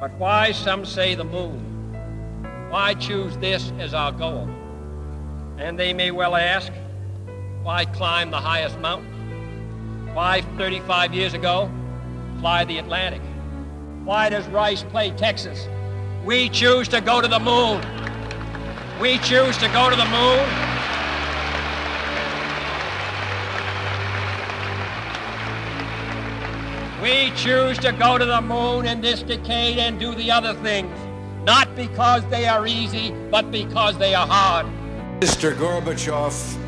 But why, some say, the moon? Why choose this as our goal? And they may well ask, why climb the highest mountain? Why, 35 years ago, fly the Atlantic? Why does Rice play Texas? We choose to go to the moon. We choose to go to the moon. We choose to go to the moon in this decade and do the other things, not because they are easy, but because they are hard. Mr. Gorbachev,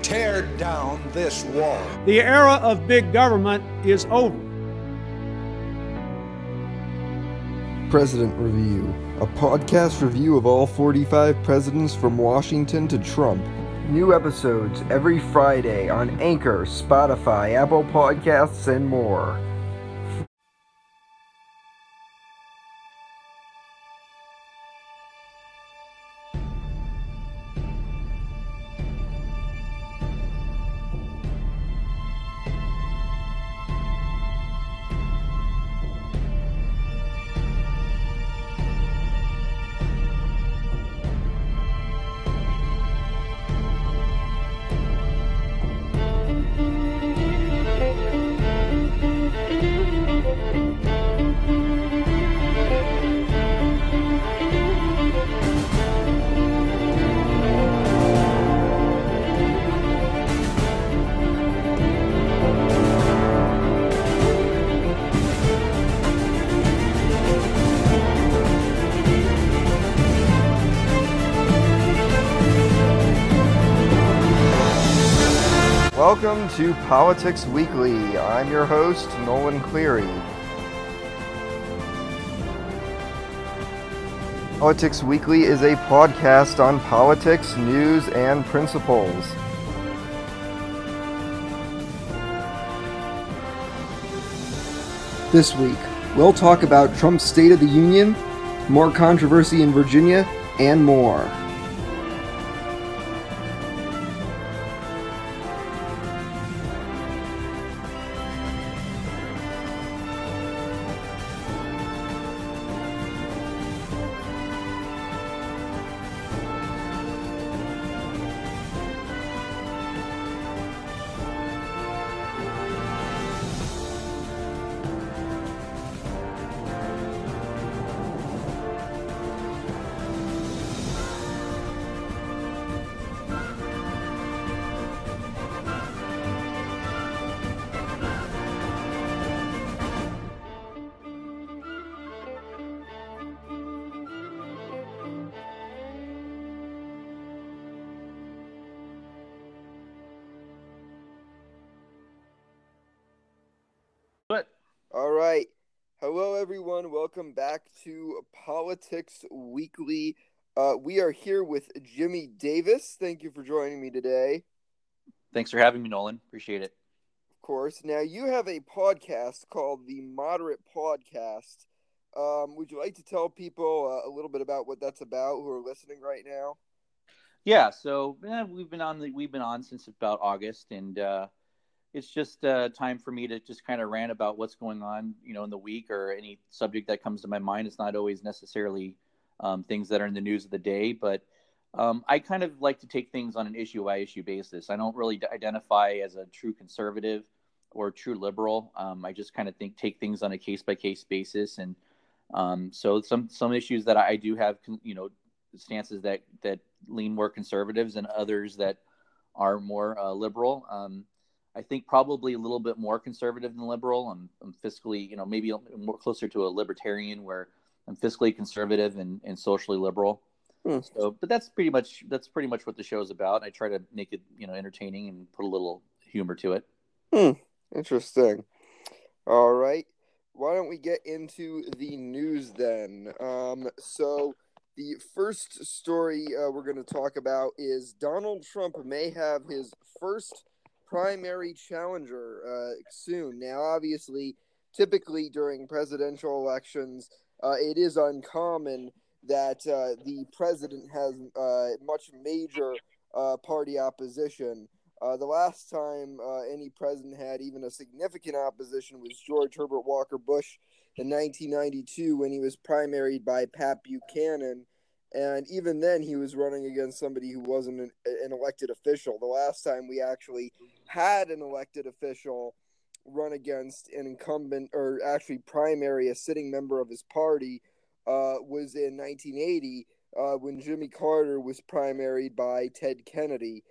tear down this wall. The era of big government is over. President Review, a podcast review of all 45 presidents from Washington to Trump. New episodes every Friday on Anchor, Spotify, Apple Podcasts, and more. To Politics Weekly. I'm your host, Nolan Cleary. Politics Weekly is a podcast on politics, news, and principles. This week, we'll talk about Trump's State of the Union, more controversy in Virginia, and more. Politics Weekly. Uh, we are here with Jimmy Davis. Thank you for joining me today. Thanks for having me, Nolan. Appreciate it. Of course. Now, you have a podcast called the Moderate Podcast. Um, would you like to tell people uh, a little bit about what that's about who are listening right now? Yeah. So eh, we've been on the, we've been on since about August, and uh, it's just uh, time for me to just kind of rant about what's going on, you know, in the week or any subject that comes to my mind. It's not always necessarily um, things that are in the news of the day, but um, I kind of like to take things on an issue by issue basis. I don't really identify as a true conservative or true liberal. Um, I just kind of think take things on a case by case basis, and um, so some some issues that I do have, you know, stances that that lean more conservatives and others that are more uh, liberal. Um, I think probably a little bit more conservative than liberal. I'm, I'm fiscally, you know, maybe more closer to a libertarian where I'm fiscally conservative and, and socially liberal. Hmm. So, but that's pretty much that's pretty much what the show is about. I try to make it, you know, entertaining and put a little humor to it. Hmm. Interesting. All right. Why don't we get into the news then? Um, so the first story uh, we're going to talk about is Donald Trump may have his first primary challenger uh, soon. Now, obviously, typically during presidential elections, uh, it is uncommon that uh, the president has uh, much major uh, party opposition. Uh, the last time any president had even a significant opposition was George Herbert Walker Bush in 1992 when he was primaried by Pat Buchanan. And even then, he was running against somebody who wasn't an, an elected official. The last time we actually had an elected official run against an incumbent or actually primary a sitting member of his party uh, was in 1980 uh, when Jimmy Carter was primaried by Ted Kennedy.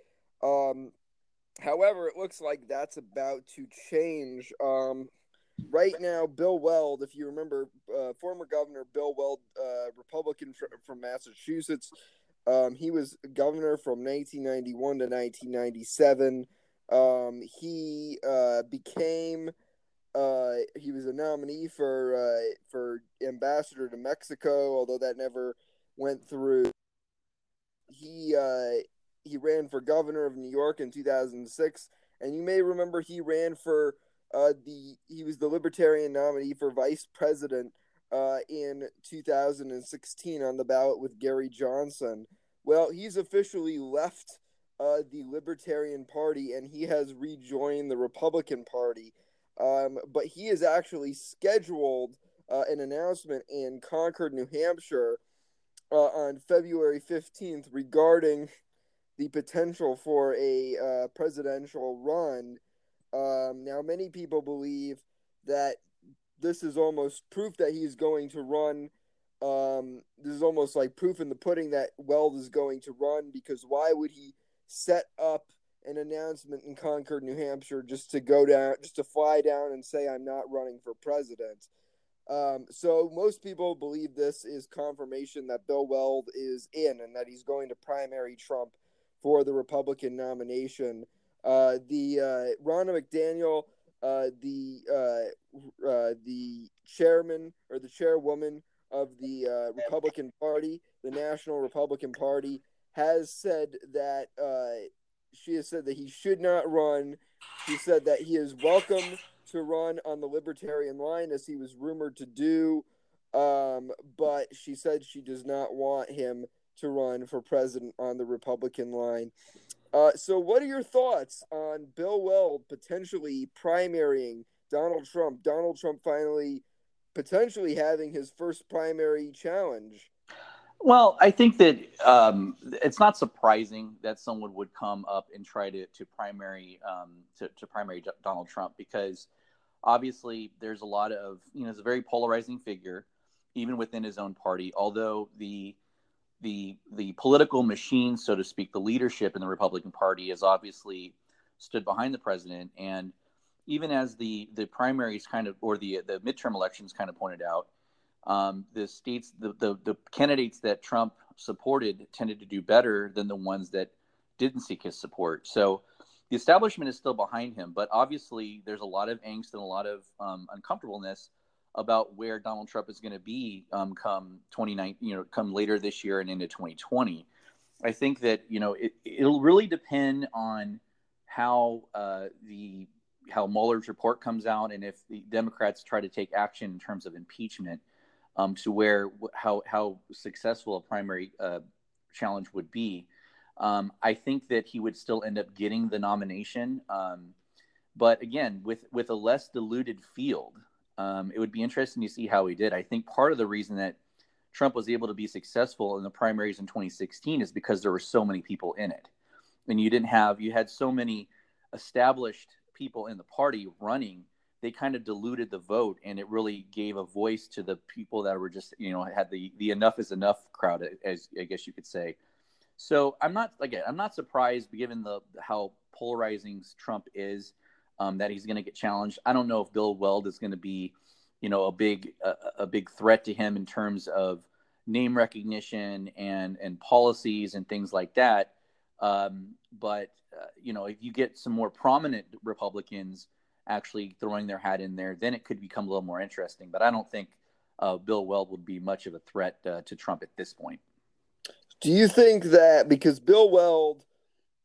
Um, however, it looks like that's about to change. Um, right now, Bill Weld, if you remember, uh, former Governor Bill Weld, uh, Republican fr- from Massachusetts, um, he was governor from 1991 to 1997. Um, he uh, became uh, he was a nominee for uh, for ambassador to Mexico, although that never went through. He uh, he ran for governor of New York in 2006, and you may remember he ran for uh, the he was the Libertarian nominee for vice president uh, in 2016 on the ballot with Gary Johnson. Well, he's officially left uh, the Libertarian Party and he has rejoined the Republican Party. Um, but he is actually scheduled uh, an announcement in Concord, New Hampshire uh, on February 15th regarding the potential for a uh, presidential run. Um, now, many people believe that this is almost proof that he's going to run. Um, this is almost like proof in the pudding that Weld is going to run because why would he set up an announcement in Concord, New Hampshire, just to go down, just to fly down and say I'm not running for president. Um, so most people believe this is confirmation that Bill Weld is in and that he's going to primary Trump for the Republican nomination. Uh, the uh, Ronna McDaniel, uh, the uh, uh, the chairman or the chairwoman of the uh, Republican Party, the National Republican Party, has said that she has said that he should not run. She said that he is welcome to run on the libertarian line as he was rumored to do. Um, but she said she does not want him to run for president on the Republican line. Uh, so, what are your thoughts on Bill Weld potentially primarying Donald Trump? Donald Trump finally potentially having his first primary challenge. Well, I think that um, it's not surprising that someone would come up and try to to primary um, to, to primary Donald Trump because obviously there's a lot of you know it's a very polarizing figure even within his own party. Although the the the political machine, so to speak, the leadership in the Republican Party has obviously stood behind the president, and even as the the primaries kind of or the the midterm elections kind of pointed out um, the states, the, the, the candidates that Trump supported tended to do better than the ones that didn't seek his support. So the establishment is still behind him, but obviously there's a lot of angst and a lot of um, uncomfortableness about where Donald Trump is going to be um, come 29, you know, come later this year and into 2020. I think that you know it, it'll really depend on how uh, the how Mueller's report comes out and if the Democrats try to take action in terms of impeachment um, to where how how successful a primary uh, challenge would be. Um, I think that he would still end up getting the nomination, um, but again, with with a less diluted field, um, it would be interesting to see how he did. I think part of the reason that Trump was able to be successful in the primaries in 2016 is because there were so many people in it, and you didn't have you had so many established people in the party running they kind of diluted the vote and it really gave a voice to the people that were just you know had the the enough is enough crowd as i guess you could say. So i'm not again i'm not surprised given the how polarizing trump is um, that he's going to get challenged i don't know if bill weld is going to be you know a big a, a big threat to him in terms of name recognition and and policies and things like that um, but uh, you know if you get some more prominent republicans actually throwing their hat in there, then it could become a little more interesting. But I don't think uh, Bill Weld would be much of a threat uh, to Trump at this point. Do you think that because Bill Weld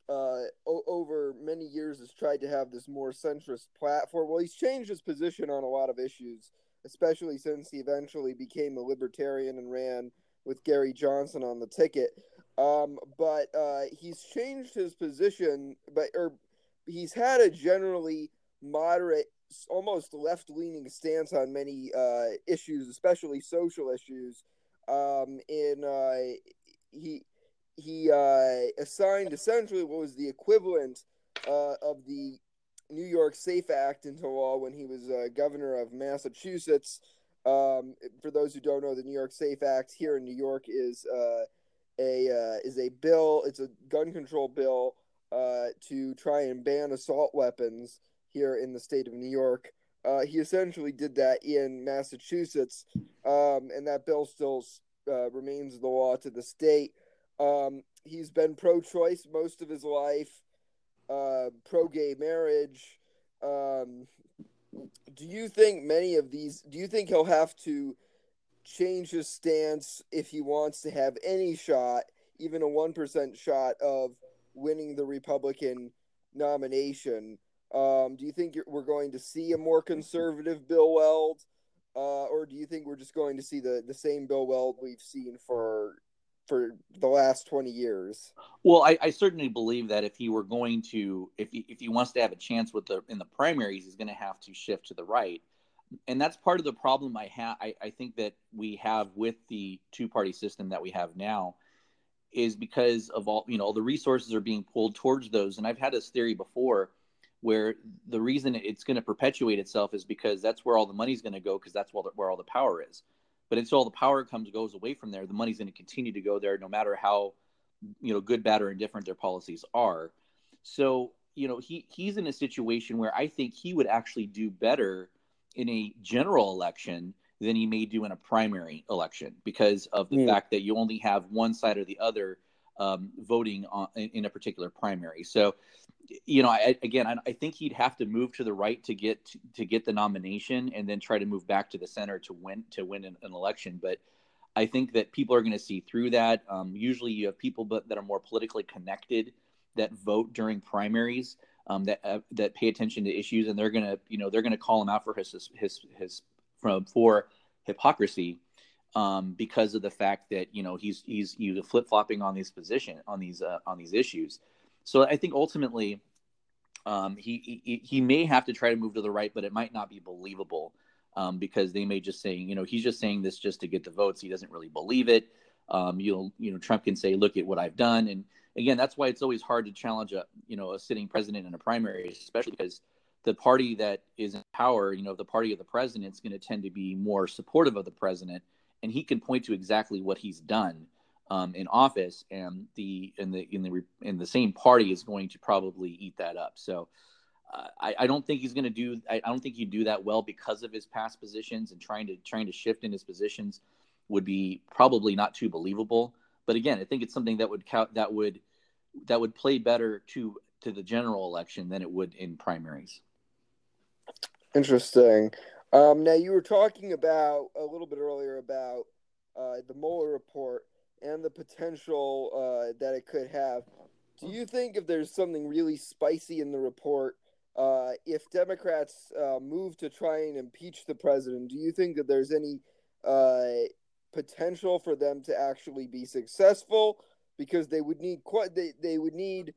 uh, o- over many years has tried to have this more centrist platform? Well, he's changed his position on a lot of issues, especially since he eventually became a libertarian and ran with Gary Johnson on the ticket. Um, but uh, he's changed his position, but or he's had a generally moderate almost left leaning stance on many uh, issues, especially social issues. Um, in uh, he he uh, assigned essentially what was the equivalent uh, of the New York Safe Act into law when he was uh, governor of Massachusetts. Um, for those who don't know, the New York Safe Act here in New York is uh, a uh, is a bill. It's a gun control bill uh, to try and ban assault weapons here in the state of New York. He essentially did that in Massachusetts, um, and that bill still remains the law to the state. Um, he's been pro-choice most of his life, uh, pro-gay marriage. Um, do you think many of these? Do you think he'll have to change his stance if he wants to have any shot, even a one percent shot of winning the Republican nomination? Um, do you think we're going to see a more conservative Bill Weld, uh, or do you think we're just going to see the, the same Bill Weld we've seen for for the last 20 years. Well, I, I, certainly believe that if he were going to, if he, if he wants to have a chance with the in the primaries, he's going to have to shift to the right, and that's part of the problem I have. I, I think that we have with the two party system that we have now, is because of all you know all the resources are being pulled towards those, and I've had this theory before, where the reason it's going to perpetuate itself is because that's where all the money's going to go because that's where, the, where all the power is but until the power comes goes away from there, the money's going to continue to go there, no matter how you know good, bad, or indifferent their policies are. So you know he he's in a situation where I think he would actually do better in a general election than he may do in a primary election because of the fact that you only have one side or the other um, voting on, in, in, a particular primary. So, you know, I, again, I, I, think he'd have to move to the right to get to, to, get the nomination, and then try to move back to the center to win to win an, an election. But I think that people are going to see through that. Um, usually, you have people but, that are more politically connected that vote during primaries. Um, that uh, that pay attention to issues, and they're gonna, you know, they're gonna call him out for his his his, his from for hypocrisy um, because of the fact that you know he's he's he's flip flopping on these position on these uh, on these issues. So I think ultimately um, he, he he may have to try to move to the right, but it might not be believable um, because they may just saying you know he's just saying this just to get the votes. He doesn't really believe it. Um, you'll you know Trump can say look at what I've done, and again that's why it's always hard to challenge a you know a sitting president in a primary, especially because the party that is in power, you know, the party of the president is going to tend to be more supportive of the president and he can point to exactly what he's done um, in office, and the in the in the in the same party is going to probably eat that up. So. Uh, I, I, don't think he's going to do. I, I, don't think he'd do that well because of his past positions and trying to trying to shift in his positions would be probably not too believable. But again, I think it's something that would count that would that would play better to to the general election than it would in primaries. Interesting. Um, now you were talking about a little bit earlier about uh, the Mueller report and the potential uh, that it could have. Do you think if there's something really spicy in the report, uh, if Democrats uh, move to try and impeach the president, do you think that there's any uh, potential for them to actually be successful? Because they would need quite they, they would need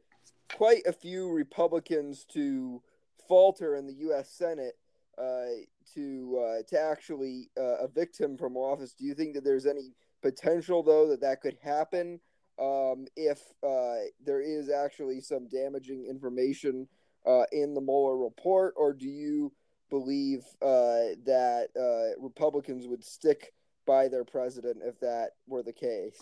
quite a few Republicans to falter in the U.S. Senate uh, to uh, to actually evict him from office. Do you think that there's any potential though that that could happen um, if uh, there is actually some damaging information uh, in the Mueller report, or do you believe uh, that uh, Republicans would stick by their president if that were the case?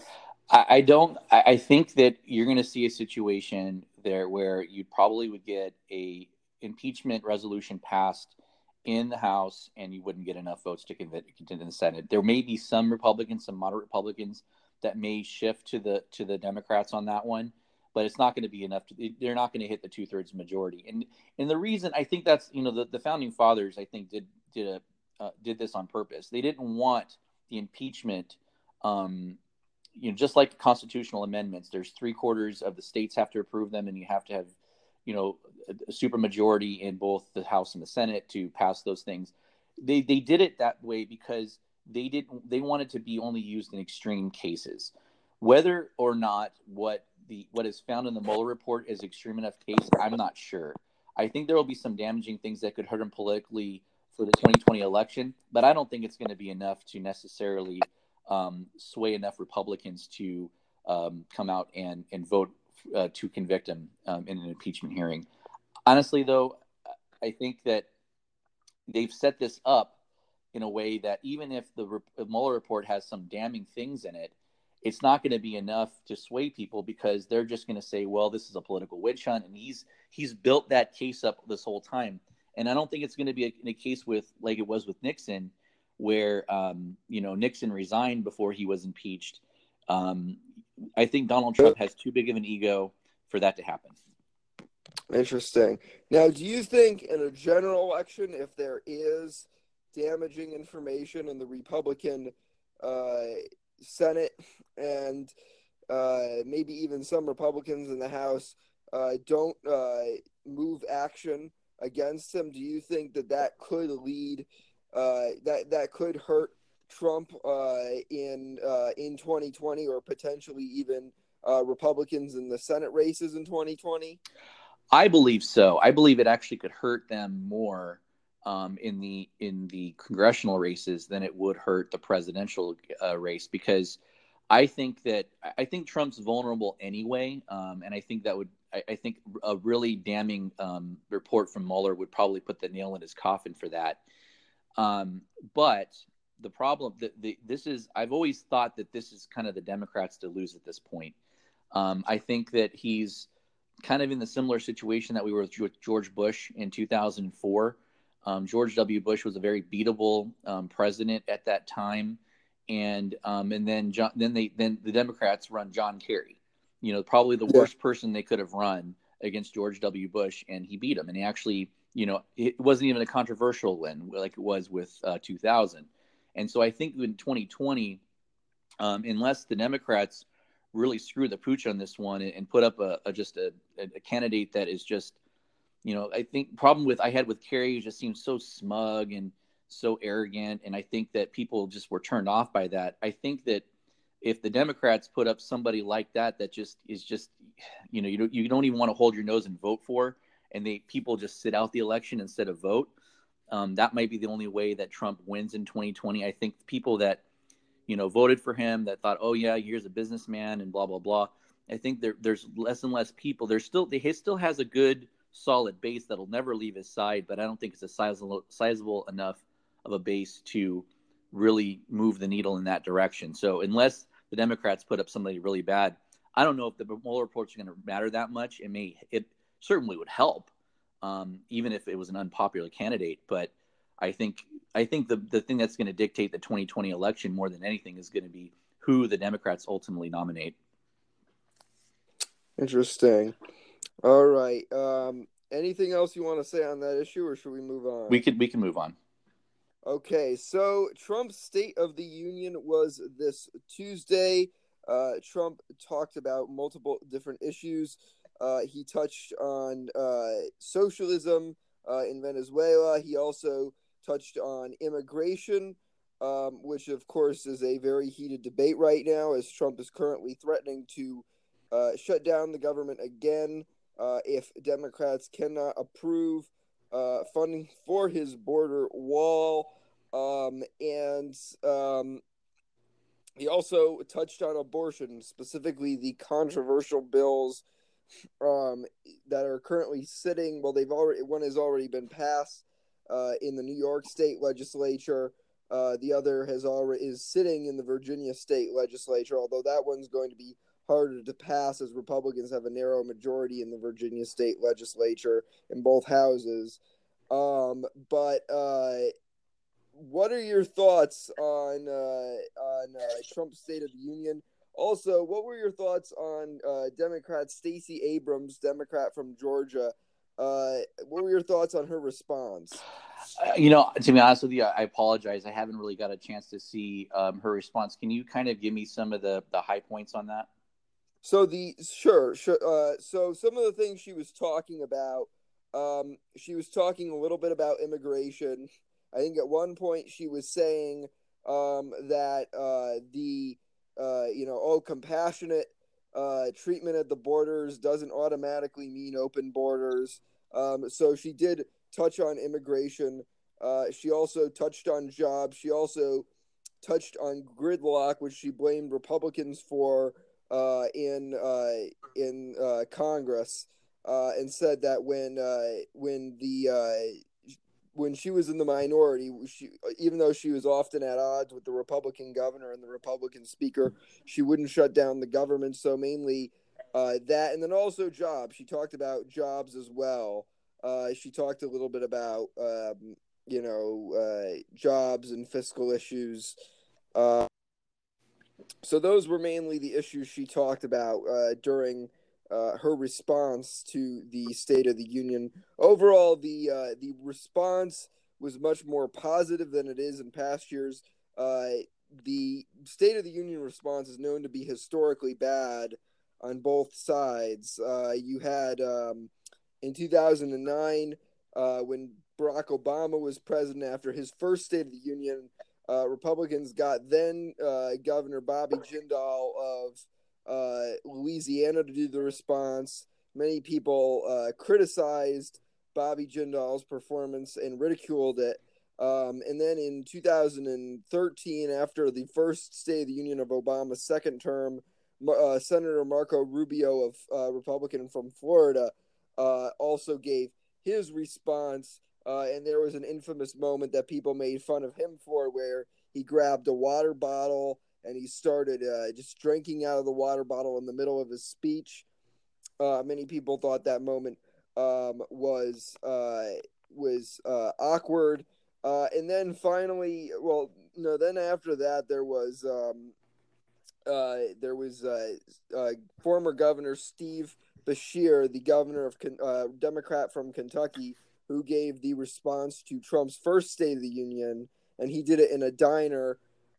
I don't. I think that you're going to see a situation there where you probably would get a impeachment resolution passed in the House, and you wouldn't get enough votes to convict in the Senate. There may be some Republicans, some moderate Republicans, that may shift to the to the Democrats on that one, but it's not going to be enough. To, they're not going to hit the two thirds majority. And and the reason I think that's you know the, the founding fathers I think did did a uh, did this on purpose. They didn't want the impeachment. Um, you know, just like constitutional amendments, there's three quarters of the states have to approve them, and you have to have you know a supermajority in both the House and the Senate to pass those things. They they did it that way because they didn't they wanted to be only used in extreme cases. Whether or not what the what is found in the Mueller report is extreme enough case, I'm not sure. I think there will be some damaging things that could hurt him politically for the 2020 election, but I don't think it's going to be enough to necessarily um, sway enough Republicans to um, come out and and vote uh, to convict him um, in an impeachment hearing. Honestly, though, I think that they've set this up in a way that even if the Mueller report has some damning things in it, it's not going to be enough to sway people because they're just going to say, "Well, this is a political witch hunt," and he's he's built that case up this whole time. And I don't think it's going to be a, in a case with like it was with Nixon, where um, you know Nixon resigned before he was impeached. Um, I think Donald Trump has too big of an ego for that to happen. Interesting. Now, do you think in a general election, if there is damaging information in the Republican uh, Senate and uh, maybe even some Republicans in the House uh, don't uh, move action against him, do you think that that could lead uh, that that could hurt Trump uh, in uh, in 2020 or potentially even uh, Republicans in the Senate races in 2020? I believe so. I believe it actually could hurt them more um, in the in the congressional races than it would hurt the presidential uh, race because I think that I think Trump's vulnerable anyway, um, and I think that would I, I think a really damning um, report from Mueller would probably put the nail in his coffin for that. Um, but the problem that the, this is I've always thought that this is kind of the Democrats to lose at this point. Um, I think that he's kind of in the similar situation that we were with George Bush in 2004. Um, George W. Bush was a very beatable um, president at that time, and um, and then John, then they then the Democrats run John Kerry, you know, probably the yeah. worst person they could have run against George W. Bush, and he beat him. And he actually, you know, it wasn't even a controversial win like it was with uh, 2000. And so I think in 2020, um, unless the Democrats really screw the pooch on this one and, and put up a, a just a, a, candidate that is just, you know, I think problem with I had with Kerry just seems so smug and so arrogant, and I think that people just were turned off by that. I think that if the Democrats put up somebody like that, that just is just, you know, you don't, you don't even want to hold your nose and vote for, and they people just sit out the election instead of vote. Um, that might be the only way that Trump wins in 2020. I think people that, you know, voted for him that thought, oh yeah, here's a businessman and blah blah blah. I think there, there's less and less people. There's still he still has a good solid base that'll never leave his side, but I don't think it's a sizable sizable enough of a base to really move the needle in that direction. So unless the Democrats put up somebody really bad, I don't know if the Mueller reports are going to matter that much. It may it certainly would help, um, even if it was an unpopular candidate. But I think I think the the thing that's going to dictate the 2020 election more than anything is going to be who the Democrats ultimately nominate. Interesting. All right. Um, anything else you want to say on that issue, or should we move on? We could we can move on. Okay, so Trump's State of the Union was this Tuesday. Uh, Trump talked about multiple different issues. Uh, he touched on uh, socialism uh, in Venezuela. He also touched on immigration, um, which, of course, is a very heated debate right now as Trump is currently threatening to uh, shut down the government again uh, if Democrats cannot approve funding for his border wall. Um, and um, he also touched on abortion, specifically the controversial bills um, that are currently sitting. Well, they've already one has already been passed uh, in the New York State Legislature. Uh, the other has already is sitting in the Virginia State Legislature. Although that one's going to be harder to pass as Republicans have a narrow majority in the Virginia State Legislature in both houses. Um, but uh, what are your thoughts on uh, on uh, Trump's State of the Union? Also, what were your thoughts on uh, Democrat Stacey Abrams, Democrat from Georgia? Uh, what were your thoughts on her response? Uh, you know, to be honest with you, I apologize. I haven't really got a chance to see um, her response. Can you kind of give me some of the the high points on that? So the sure, sure. Uh, so some of the things she was talking about, um, she was talking a little bit about immigration. I think at one point she was saying um, that uh, the uh, you know oh compassionate uh, treatment at the borders doesn't automatically mean open borders. Um, so she did touch on immigration. Uh, she also touched on jobs. She also touched on gridlock, which she blamed Republicans for uh, in uh, in uh, Congress, uh, and said that when uh, when the when she was in the minority, she, even though she was often at odds with the Republican governor and the Republican speaker, she wouldn't shut down the government. So mainly that, and then also jobs. She talked about jobs as well. she talked a little bit about um, you know uh, jobs and fiscal issues. Uh, so those were mainly the issues she talked about uh, during uh, her response to the State of the Union. Overall, the uh, the response was much more positive than it is in past years. Uh, the State of the Union response is known to be historically bad on both sides. you had um, in 2009 when Barack Obama was president after his first State of the Union. Uh, Republicans got then uh, Governor Bobby Jindal of uh, Louisiana to do the response. Many people uh, criticized Bobby Jindal's performance and ridiculed it. Um, and then in 2013, after the first State of the Union of Obama's second term, uh, Senator Marco Rubio of uh, Republican from Florida uh, also gave his response uh, and there was an infamous moment that people made fun of him for where he grabbed a water bottle and he started uh, just drinking out of the water bottle in the middle of his speech. Uh, many people thought that moment um, was uh, was uh, awkward. Uh, and then finally, well, no, then after that, there was um, there was former Governor Steve Beshear, the governor of Democrat from Kentucky who gave the response to Trump's first State of the Union, and he did it in a diner.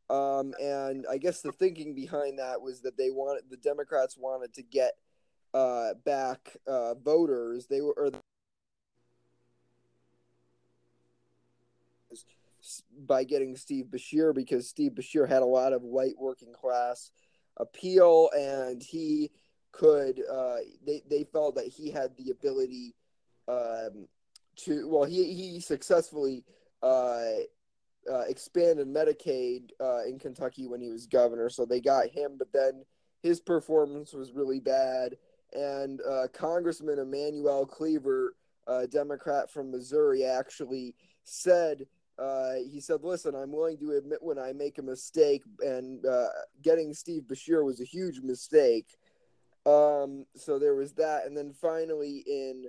Um, and I guess the thinking behind that was that they wanted the Democrats wanted to get uh, back uh, voters. They were or by getting Steve Beshear because Steve Beshear had a lot of white working class appeal, and he could. Uh, they they felt that he had the ability um, to well he he successfully uh, uh, expanded Medicaid uh, in Kentucky when he was governor, so they got him. But then his performance was really bad, and uh, Congressman Emanuel Cleaver, a Democrat from Missouri, actually said. Uh, he said, "Listen, I'm willing to admit when I make a mistake, and uh, getting Steve Beshear was a huge mistake." Um, so there was that, and then finally in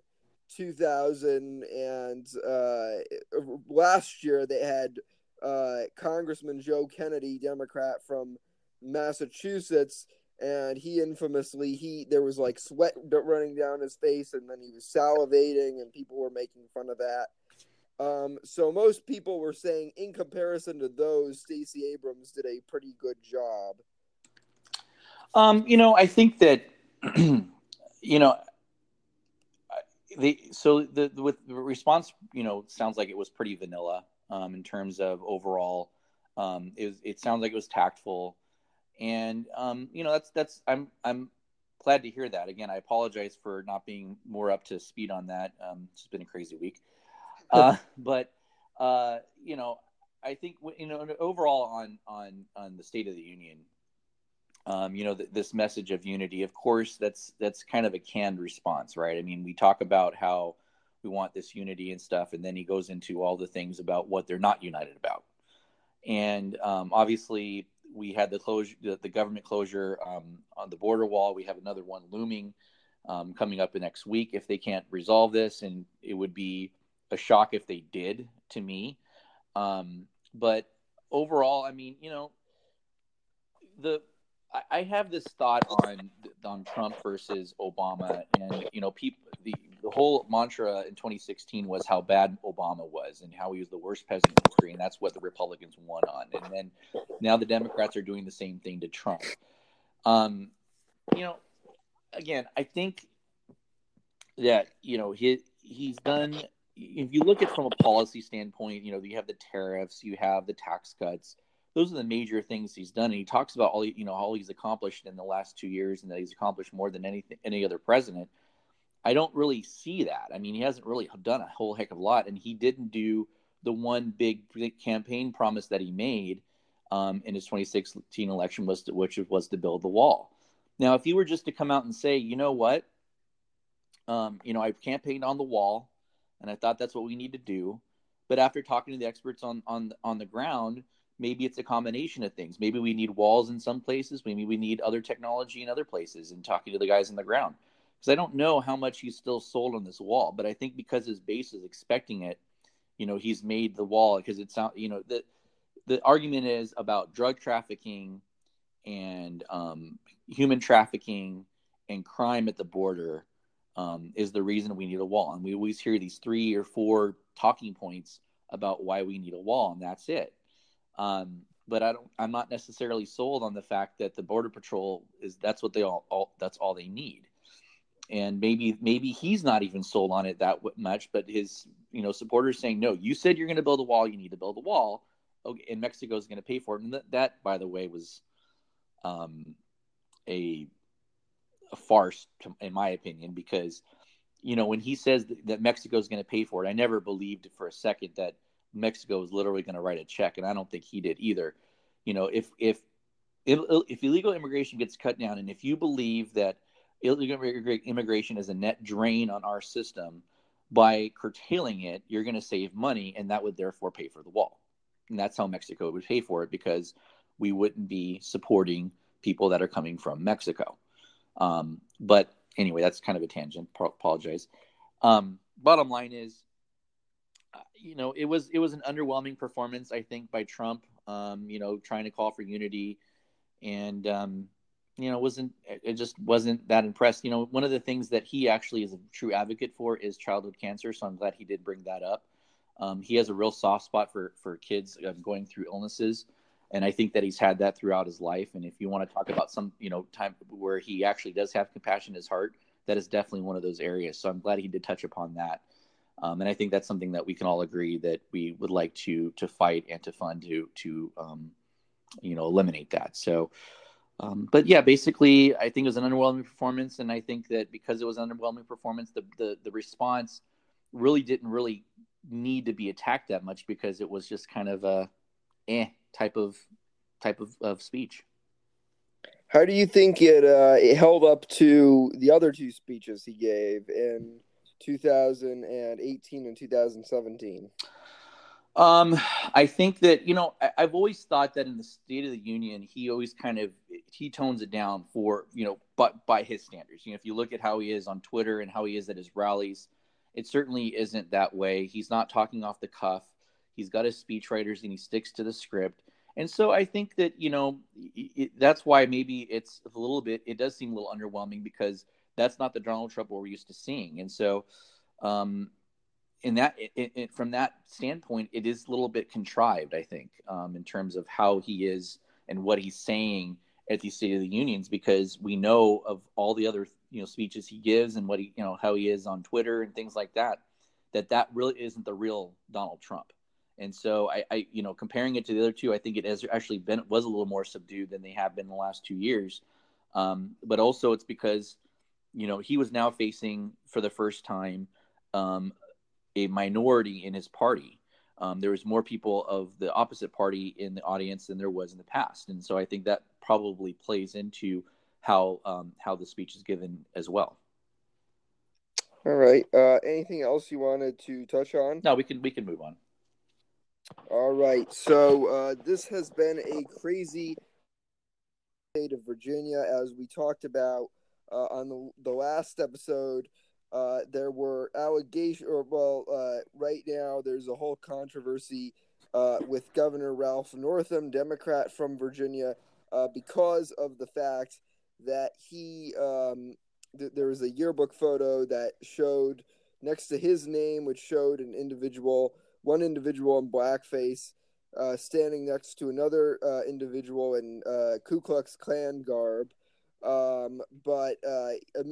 2000 and uh, last year they had uh, Congressman Joe Kennedy, Democrat from Massachusetts, and he infamously he there was like sweat running down his face, and then he was salivating, and people were making fun of that. Um, so most people were saying, in comparison to those, Stacey Abrams did a pretty good job. Um, you know, I think that you know the so the with the response, you know, sounds like it was pretty vanilla um, in terms of overall. Um, it was, it sounds like it was tactful, and um, you know that's that's I'm I'm glad to hear that. Again, I apologize for not being more up to speed on that. Um, it's been a crazy week, uh, but uh, you know, I think you know overall on on on the State of the Union, um, you know, th- this message of unity. Of course, that's that's kind of a canned response, right? I mean, we talk about how we want this unity and stuff, and then he goes into all the things about what they're not united about. And um, obviously, we had the closure, the, the government closure um, on the border wall. We have another one looming um, coming up next week if they can't resolve this, and it would be a shock if they did to me. Um, but overall, I mean, you know, the I have this thought on on Trump versus Obama, and you know, people the whole mantra in 2016 was how bad Obama was and how he was the worst president in history, and that's what the Republicans won on. And then now the Democrats are doing the same thing to Trump. Um, you know, again, I think that you know he he's done. If you look at from a policy standpoint, you know, you have the tariffs, you have the tax cuts those are the major things he's done. And he talks about all you know all he's accomplished in the last two years, and that he's accomplished more than anything any other president. I don't really see that. I mean, he hasn't really done a whole heck of a lot, and he didn't do the one big campaign promise that he made um, in his 2016 election was to, which was to build the wall. Now, if he were just to come out and say, you know what, um, you know, I've campaigned on the wall, and I thought that's what we need to do, but after talking to the experts on on on the ground, maybe it's a combination of things. Maybe we need walls in some places. Maybe we need other technology in other places. And talking to the guys on the ground, because I don't know how much he's still sold on this wall, but I think because his base is expecting it, you know, he's made the wall because it's not, you know, the the argument is about drug trafficking and um, human trafficking and crime at the border um, is the reason we need a wall. And we always hear these three or four talking points about why we need a wall, and that's it. Um, but I don't. I'm not necessarily sold on the fact that the border patrol is that's what they all, all that's all they need. And maybe maybe he's not even sold on it that much, but his you know supporters saying no. You said you're going to build a wall. You need to build a wall. Okay, and Mexico is going to pay for it. And that, that, by the way, was um, a a farce, to, in my opinion, because you know when he says that, that Mexico is going to pay for it, I never believed for a second that Mexico was literally going to write a check, and I don't think he did either. You know, if if if illegal immigration gets cut down, and if you believe that immigration is a net drain on our system, by curtailing it, you're going to save money, and that would therefore pay for the wall. And that's how Mexico would pay for it because we wouldn't be supporting people that are coming from Mexico. Um, but anyway, that's kind of a tangent. Apologize. Um, bottom line is, uh, you know, it was it was an underwhelming performance, I think, by Trump. Um, you know, trying to call for unity, and um, you know, wasn't it just wasn't that impressed. You know, one of the things that he actually is a true advocate for is childhood cancer. So I'm glad he did bring that up. Um, he has a real soft spot for for kids uh, going through illnesses and I think that he's had that throughout his life. And if you want to talk about some, you know, time where he actually does have compassion in his heart, that is definitely one of those areas. So I'm glad he did touch upon that. Um, and I think that's something that we can all agree that we would like to to fight and to fund to to um, you know eliminate that. So, um, but yeah, basically, I think it was an underwhelming performance, and I think that because it was an underwhelming performance, the the, the response really didn't really need to be attacked that much because it was just kind of a eh type of type of, of speech. How do you think it uh, it held up to the other two speeches he gave in 2018 and 2017? Um, I think that you know I, have always thought that in the State of the Union he always kind of he tones it down for you know but by his standards. You know if you look at how he is on Twitter and how he is at his rallies, it certainly isn't that way. He's not talking off the cuff. He's got his speechwriters and he sticks to the script. And so I think that, you know, it, that's why maybe it's a little bit, it does seem a little underwhelming because that's not the Donald Trump we're used to seeing. And so, um, in that, it, it, from that standpoint, it is a little bit contrived, I think, um, in terms of how he is and what he's saying at the State of the Unions, because we know of all the other, you know, speeches he gives and what he, you know, how he is on Twitter and things like that, that that really isn't the real Donald Trump. And so I, I, you know, comparing it to the other two, I think it has actually been was a little more subdued than they have been in the last two years. Um, but also it's because, you know, he was now facing for the first time um, a minority in his party. Um, there was more people of the opposite party in the audience than there was in the past, and so I think that probably plays into how um, how the speech is given as well. All right. Uh, anything else you wanted to touch on? No, we can we can move on. All right. So uh, this has been a crazy state of Virginia, as we talked about uh, on the, the last episode. Uh, there were allegations, or well, uh, right now there's a whole controversy uh, with Governor Ralph Northam, Democrat from Virginia, uh, because of the fact that he um, th- there was a yearbook photo that showed next to his name, which showed an individual one individual in blackface uh, standing next to another uh, individual in Ku Klux Klan garb. Um, but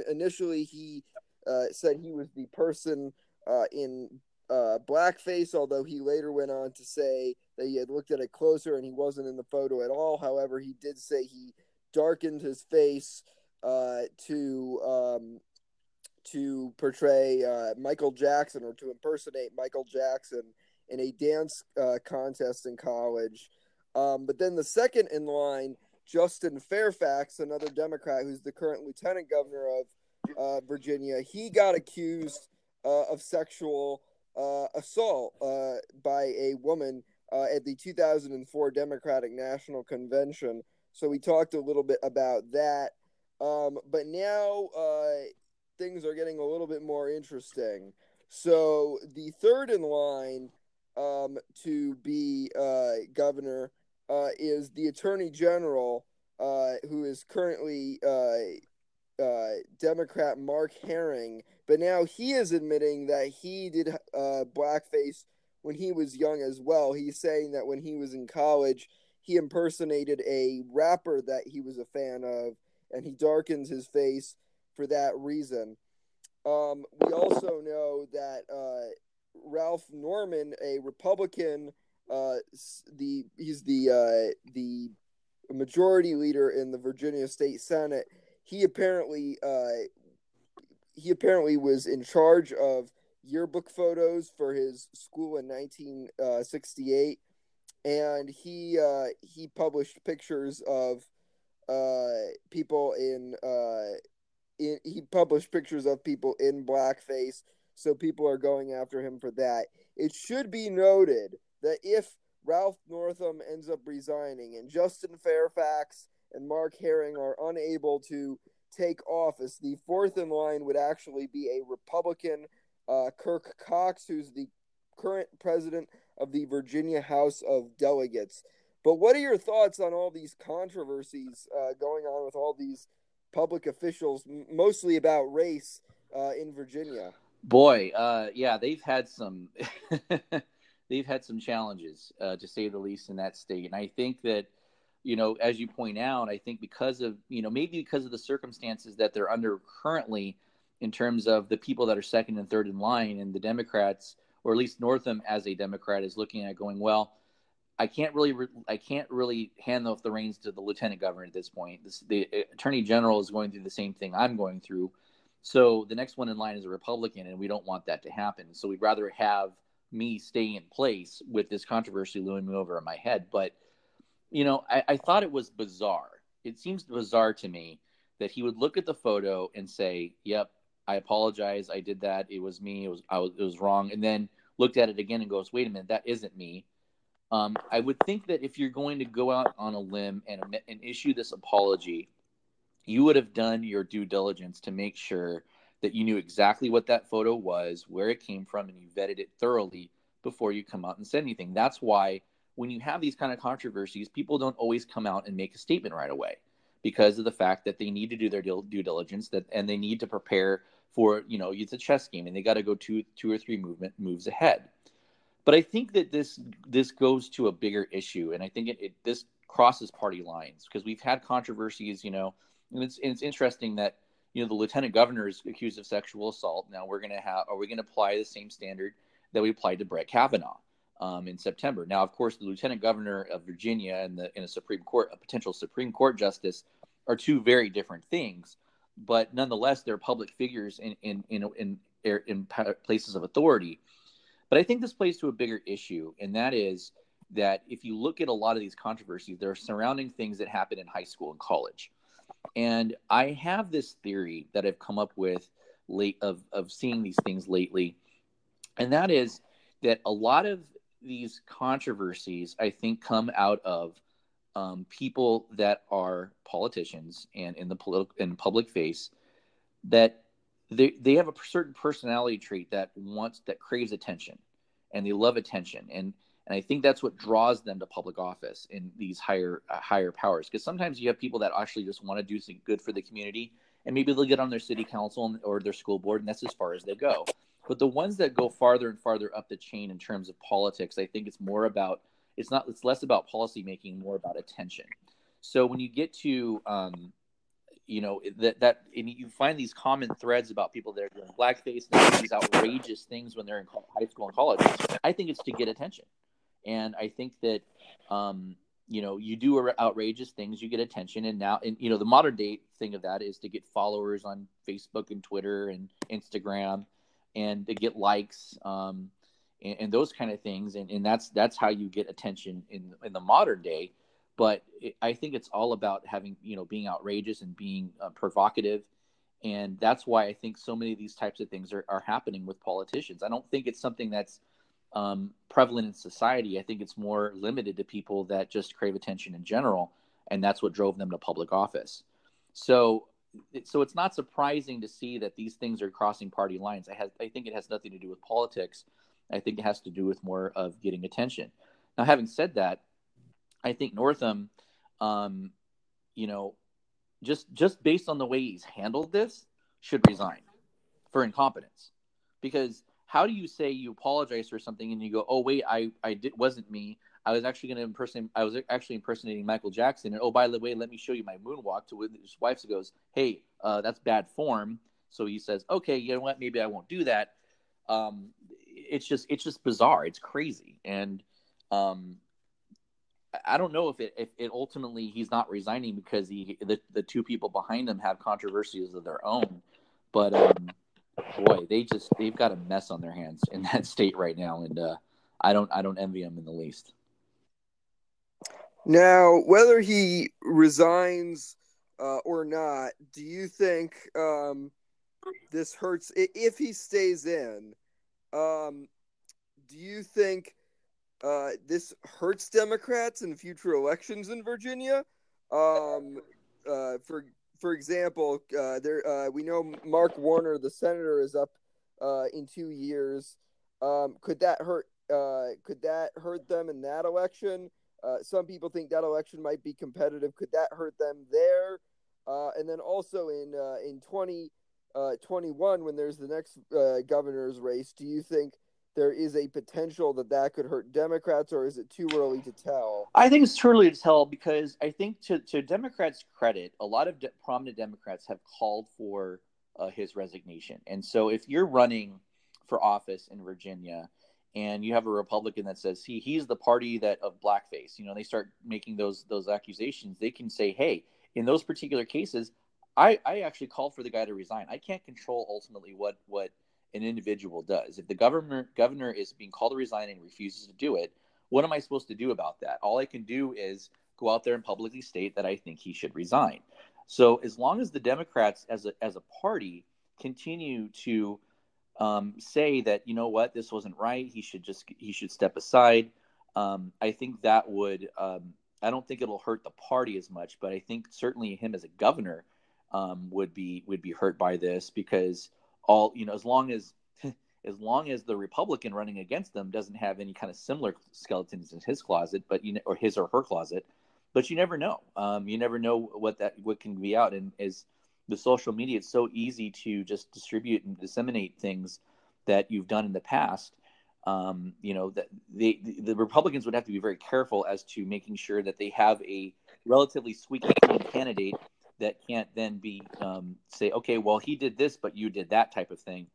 initially, he uh, said he was the person uh, in blackface, although he later went on to say that he had looked at it closer and he wasn't in the photo at all. However, he did say he darkened his face to um, to portray uh, Michael Jackson or to impersonate Michael Jackson in a dance uh, contest in college. Um, but then the second in line, Justin Fairfax, another Democrat who's the current lieutenant governor of uh, Virginia, he got accused uh, of sexual uh, assault uh, by a woman at the 2004 Democratic National Convention. So we talked a little bit about that. Um, but now things are getting a little bit more interesting. So the third in line um, to be uh, governor uh, is the attorney general, uh, who is currently uh, uh, Democrat Mark Herring, but now he is admitting that he did uh, blackface when he was young as well. He's saying that when he was in college, he impersonated a rapper that he was a fan of, and he darkens his face for that reason. Um, we also know that uh, Ralph Norman, a Republican, uh, the he's the uh, the majority leader in the Virginia State Senate. He apparently uh, he apparently was in charge of yearbook photos for his school in 1968, uh, and he uh, he published pictures of uh, people in uh, in, he published pictures of people in blackface, so people are going after him for that. It should be noted that if Ralph Northam ends up resigning and Justin Fairfax and Mark Herring are unable to take office, the fourth in line would actually be a Republican, uh, Kirk Cox, who's the current president of the Virginia House of Delegates. But what are your thoughts on all these controversies uh, going on with all these public officials, mostly about race uh, in Virginia. Boy, uh, yeah, they've had some they've had some challenges uh, to say the least in that state, and I think that you know, as you point out, I think because of you know maybe because of the circumstances that they're under currently, in terms of the people that are second and third in line, and the Democrats, or at least Northam as a Democrat, is looking at going well I can't really I can't really hand off the reins to the lieutenant governor at this point. This, the uh, attorney general is going through the same thing I'm going through. So the next one in line is a Republican, and we don't want that to happen. So we'd rather have me stay in place with this controversy looming over my head. But you know, I, I thought it was bizarre. It seems bizarre to me that he would look at the photo and say, "Yep, I apologize. I did that. It was me. It was I was it was wrong." And then looked at it again and goes, "Wait a minute, that isn't me." Um, I would think that if you're going to go out on a limb and, and issue this apology, you would have done your due diligence to make sure that you knew exactly what that photo was, where it came from, and you vetted it thoroughly before you come out and say anything. That's why when you have these kind of controversies, people don't always come out and make a statement right away because of the fact that they need to do their due diligence that and they need to prepare for you know it's a chess game and they got to go two two or three movement moves ahead. But I think that this this goes to a bigger issue, and I think it, it this crosses party lines because we've had controversies, you know, and it's and it's interesting that you know the lieutenant governor is accused of sexual assault. Now we're going to have are we going to apply the same standard that we applied to Brett Kavanaugh um, in September? Now, of course, the lieutenant governor of Virginia and the in a Supreme Court a potential Supreme Court justice are two very different things, but nonetheless they're public figures in in in in, in places of authority. But I think this plays to a bigger issue, and that is that if you look at a lot of these controversies, they're surrounding things that happen in high school and college. And I have this theory that I've come up with late of, of seeing these things lately, and that is that a lot of these controversies, I think, come out of um, people that are politicians and in the political in public face that they they have a certain personality trait that wants that craves attention and they love attention. And and I think that's what draws them to public office in these higher uh, higher powers. Because sometimes you have people that actually just want to do something good for the community and maybe they'll get on their city council or their school board and that's as far as they go but the ones that go farther and farther up the chain in terms of politics I think it's more about it's not it's less about policy making more about attention. So when you get to um, you know that that and you find these common threads about people that are doing blackface and these outrageous things when they're in high school and college i think it's to get attention. And i think that um, you know, you do outrageous things, you get attention, and now, and you know, the modern day thing of that is to get followers on Facebook and Twitter and Instagram, and to get likes, um, and, and those kind of things, and, and that's that's how you get attention in in the modern day. But it, I think it's all about having, you know, being outrageous and being uh, provocative, and that's why I think so many of these types of things are are happening with politicians. I don't think it's something that's um, prevalent in society. I think it's more limited to people that just crave attention in general, and that's what drove them to public office. So, so it's not surprising to see that these things are crossing party lines. I, have, I think it has nothing to do with politics. I think it has to do with more of getting attention. Now, having said that, I think Northam, um, you know, just just based on the way he's handled this, should resign for incompetence, because how do you say you apologize for something and you go, oh wait, I I did wasn't me. I was actually going to impersonate. I was actually impersonating Michael Jackson. And oh, by the way, let me show you my moonwalk. To his wife goes, hey, uh, that's bad form. So he says, okay, you know what? Maybe I won't do that. Um, it's just it's just bizarre. It's crazy, and um, I don't know if it if it ultimately he's not resigning because he the the two people behind him have controversies of their own, but um, boy, they just they've got a mess on their hands in that state right now, and uh, I don't I don't envy them in the least. Now, whether he resigns uh, or not, do you think um, this hurts? If he stays in, um, do you think uh, this hurts Democrats in future elections in Virginia? Um, uh, for for example, uh, there uh, we know Mark Warner, the senator, is up uh, in two years. Um, could that hurt? Could that hurt them in that election? Uh, some people think that election might be competitive. Could that hurt them there? Uh, and then also in in twenty twenty one, when there's the next governor's race, do you think there is a potential that that could hurt Democrats, or is it too early to tell? I think it's too early to tell because I think to, to Democrats' credit, a lot of de- prominent Democrats have called for uh, his resignation. And so if you're running for office in Virginia and you have a Republican that says, "See, he's the party that of blackface," you know, they start making those those accusations. They can say, "Hey, in those particular cases, I I actually called for the guy to resign. I can't control ultimately what what." an individual does. If the governor governor is being called to resign and refuses to do it, what am I supposed to do about that? All I can do is go out there and publicly state that I think he should resign. So as long as the Democrats as a as a party continue to um, say that you know what this wasn't right, he should just he should step aside. Um, I think that would um, I don't think it'll hurt the party as much, but I think certainly him as a governor um, would be would be hurt by this because all you know as long as as long as the Republican running against them doesn't have any kind of similar skeletons in his closet, but you know, or his or her closet, but you never know. Um, you never know what that what can be out, and as the social media, it's so easy to just distribute and disseminate things that you've done in the past. Um, you know that they, the Republicans would have to be very careful as to making sure that they have a relatively squeaky clean candidate that can't then be um, say, okay, well, he did this, but you did that type of thing.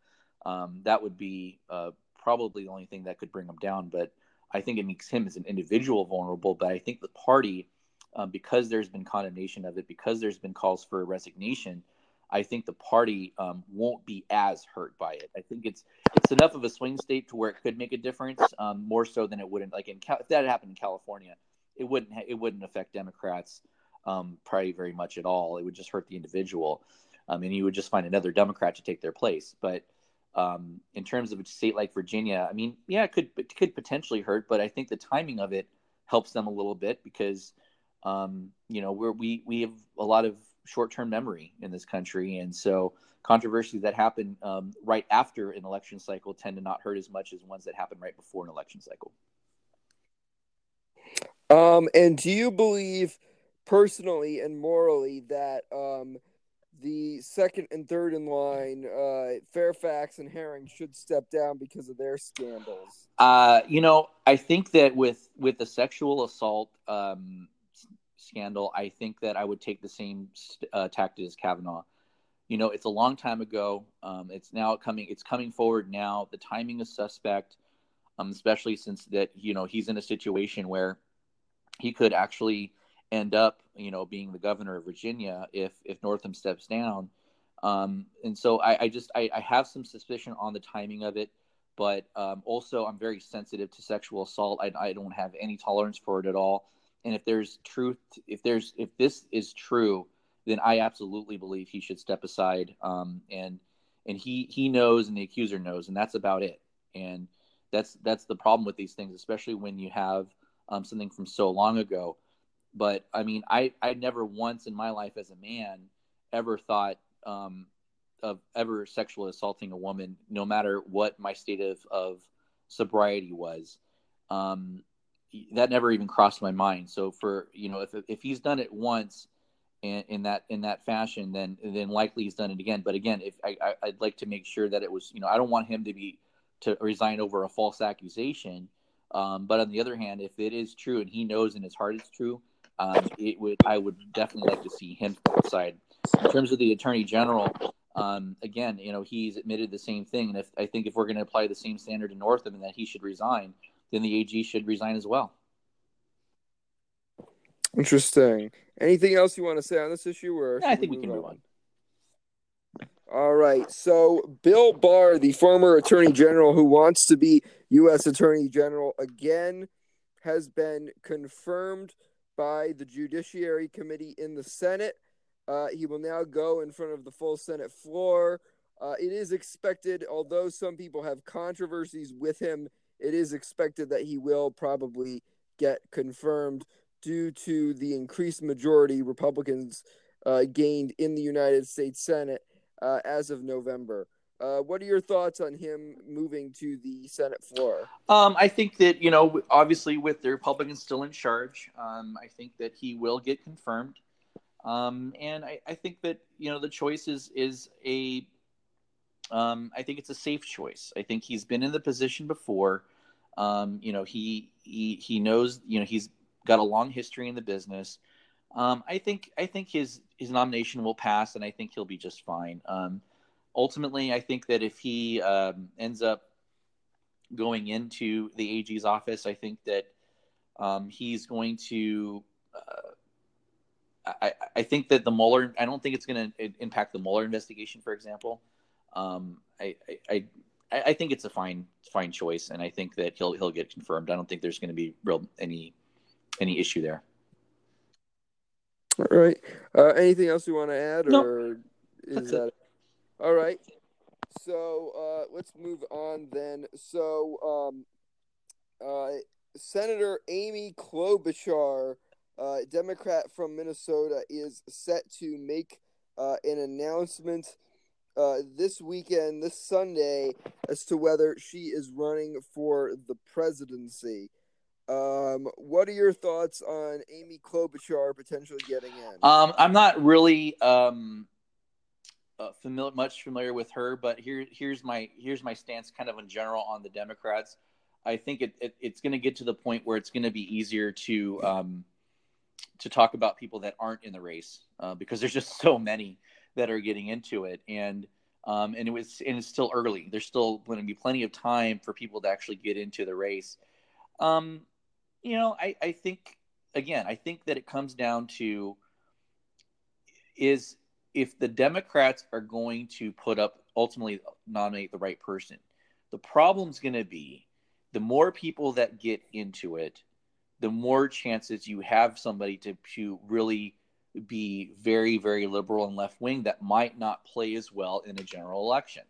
Um, that would be uh, probably the only thing that could bring him down. But I think it makes him as an individual vulnerable. But I think the party, um, because there's been condemnation of it, because there's been calls for a resignation, I think the party um, won't be as hurt by it. I think it's it's enough of a swing state to where it could make a difference, um, more so than it wouldn't. Like in if that happened in California, it wouldn't it wouldn't affect Democrats um, probably very much at all. It would just hurt the individual, and you would just find another Democrat to take their place. But um, in terms of a state like Virginia, I mean, yeah, it could it could potentially hurt, but I think the timing of it helps them a little bit because um, you know we're, we we have a lot of short term memory in this country, and so controversies that happen um, right after an election cycle tend to not hurt as much as ones that happen right before an election cycle. Um, and do you believe? personally and morally that um, the second and third in line, uh, Fairfax and Herring, should step down because of their scandals? Uh, you know, I think that with with the sexual assault um, scandal, I think that I would take the same uh, tactic as Kavanaugh. You know, it's a long time ago. Um, it's now coming. It's coming forward now. The timing is suspect, um, especially since that you know he's in a situation where he could actually end up, you know, being the governor of Virginia if if Northam steps down. Um, and so I, I just I, I, have some suspicion on the timing of it, but um, also I'm very sensitive to sexual assault. I, I don't have any tolerance for it at all. And if there's truth, if there's if this is true, then I absolutely believe he should step aside. Um, and and he he knows, and the accuser knows, and that's about it. And that's that's the problem with these things, especially when you have um, something from so long ago. But I mean, I I never once in my life as a man ever thought um, of ever sexually assaulting a woman, no matter what my state of of sobriety was. Um, that never even crossed my mind. So for you know, if if he's done it once in, in that in that fashion, then then likely he's done it again. But again, if I, I would like to make sure that it was you know I don't want him to be to resign over a false accusation. Um, but on the other hand, if it is true and he knows in his heart it's true, um, it would I would definitely like to see him side. In terms of the attorney general, um, again, you know he's admitted the same thing, and if I think if we're going to apply the same standard to Northam and that he should resign, then the AG should resign as well. Interesting. Anything else you want to say on this issue, or yeah, I think we, we can move on? on. All right. So, Bill Barr, the former Attorney General who wants to be U.S. Attorney General again, has been confirmed by the Judiciary Committee in the Senate. Uh, he will now go in front of the full Senate floor. Uh, it is expected, although some people have controversies with him, it is expected that he will probably get confirmed due to the increased majority Republicans uh, gained in the United States Senate uh, as of November. Uh, what are your thoughts on him moving to the Senate floor? Um, I think that you know, obviously, with the Republicans still in charge, um, I think that he will get confirmed, um, and I, I, think that you know the choice is is a, um, I think it's a safe choice. I think he's been in the position before. Um, you know, he he he knows. You know, he's got a long history in the business. Um, I think I think his his nomination will pass, and I think he'll be just fine. Um, ultimately, I think that if he um, ends up going into the AG's office, I think that um, he's going to. Uh, I, I think that the Mueller. I don't think it's going to impact the Mueller investigation, for example. Um, I, I, I I think it's a fine fine choice, and I think that he'll he'll get confirmed. I don't think there's going to be real any any issue there. All right. Uh, anything else you want to add, nope. or is That's that? It. All right. So uh, let's move on then. So, um, uh, Senator Amy Klobuchar, uh, Democrat from Minnesota, is set to make uh, an announcement uh, this weekend, this Sunday, as to whether she is running for the presidency. Um, what are your thoughts on Amy Klobuchar potentially getting in? Um, I'm not really um, uh, familiar, much familiar with her, but here, here's my here's my stance, kind of in general, on the Democrats. I think it, it it's going to get to the point where it's going to be easier to um, to talk about people that aren't in the race uh, because there's just so many that are getting into it, and um, and it was and it's still early. There's still going to be plenty of time for people to actually get into the race. Um, you know, I, I think again, I think that it comes down to is if the Democrats are going to put up ultimately nominate the right person, the problem's going to be the more people that get into it, the more chances you have somebody to, to really be very, very liberal and left wing that might not play as well in a general election.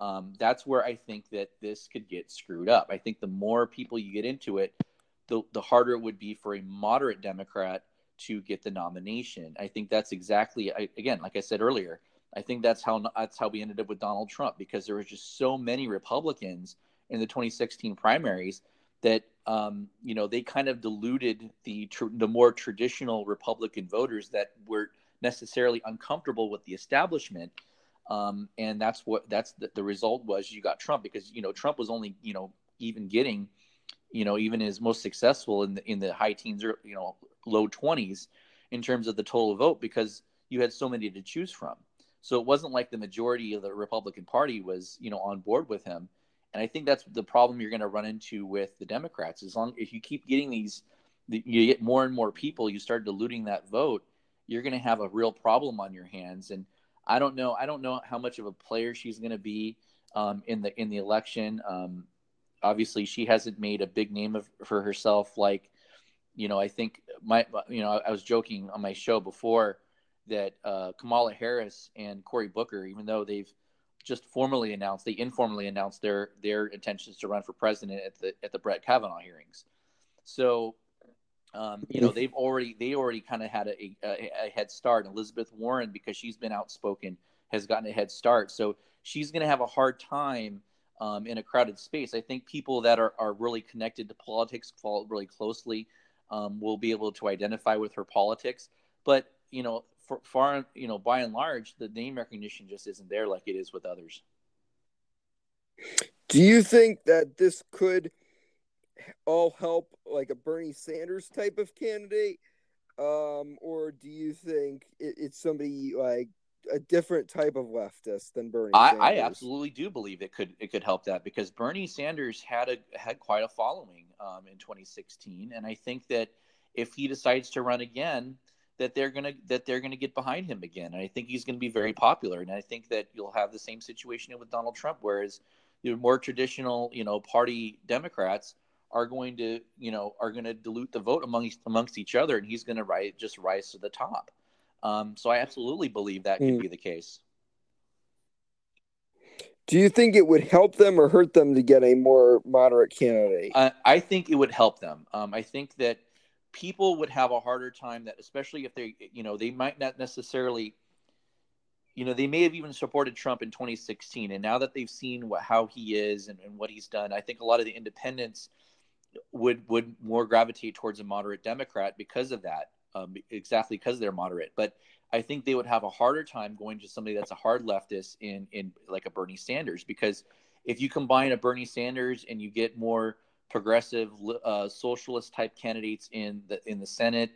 Um, that's where I think that this could get screwed up. I think the more people you get into it, the, the harder it would be for a moderate Democrat to get the nomination. I think that's exactly I, again, like I said earlier, I think that's how that's how we ended up with Donald Trump because there was just so many Republicans in the 2016 primaries that um, you know they kind of diluted the tr- the more traditional Republican voters that were necessarily uncomfortable with the establishment. Um, and that's what that's the, the result was you got Trump because you know Trump was only you know even getting you know, even his most successful in the in the high teens or you know low twenties in terms of the total vote because you had so many to choose from. So it wasn't like the majority of the Republican Party was you know on board with him. And I think that's the problem you're going to run into with the Democrats. As long if you keep getting these you get more and more people, you start diluting that vote, you're going to have a real problem on your hands. And I don't know, I don't know how much of a player she's going to be um, in the in the election. Um, obviously, she hasn't made a big name of, for herself. Like, you know, I think my, you know, I was joking on my show before that uh, Kamala Harris and Cory Booker, even though they've just formally announced, they informally announced their their intentions to run for president at the at the Brett Kavanaugh hearings. So, um, you know, they've already they already kind of had a, a, a, head start. Elizabeth Warren, because she's been outspoken, has gotten a head start. So she's going to have a hard time um, in a crowded space. I think people that are are really connected to politics, follow really closely, um, will be able to identify with her politics. But you know, for far you know by and large the name recognition just isn't there like it is with others. Do you think that this could all help like a bernie sanders type of candidate? Um, or do you think it, it's somebody like a different type of leftist than Bernie. I, I, absolutely do believe it could it could help that because Bernie Sanders had a had quite a following um, in 2016, and I think that if he decides to run again, that they're gonna that they're gonna get behind him again. And I think he's gonna be very popular. And I think that you'll have the same situation with Donald Trump, whereas know, more traditional, you know, party Democrats are going to, you know, are going to dilute the vote amongst amongst each other, and he's going to rise just rise to the top. Um, so I absolutely believe that could mm. be the case. Do you think it would help them or hurt them to get a more moderate candidate? Uh, I think it would help them. Um, I think that people would have a harder time that especially if they you know they might not necessarily you know they may have even supported trump in 2016 and now that they've seen what how he is and, and what he's done i think a lot of the independents would would more gravitate towards a moderate democrat because of that um, exactly because they're moderate. But i think they would have a harder time going to somebody that's a hard leftist in in like a bernie sanders because if you combine a bernie sanders and you get more progressive uh, socialist type candidates in the in the Senate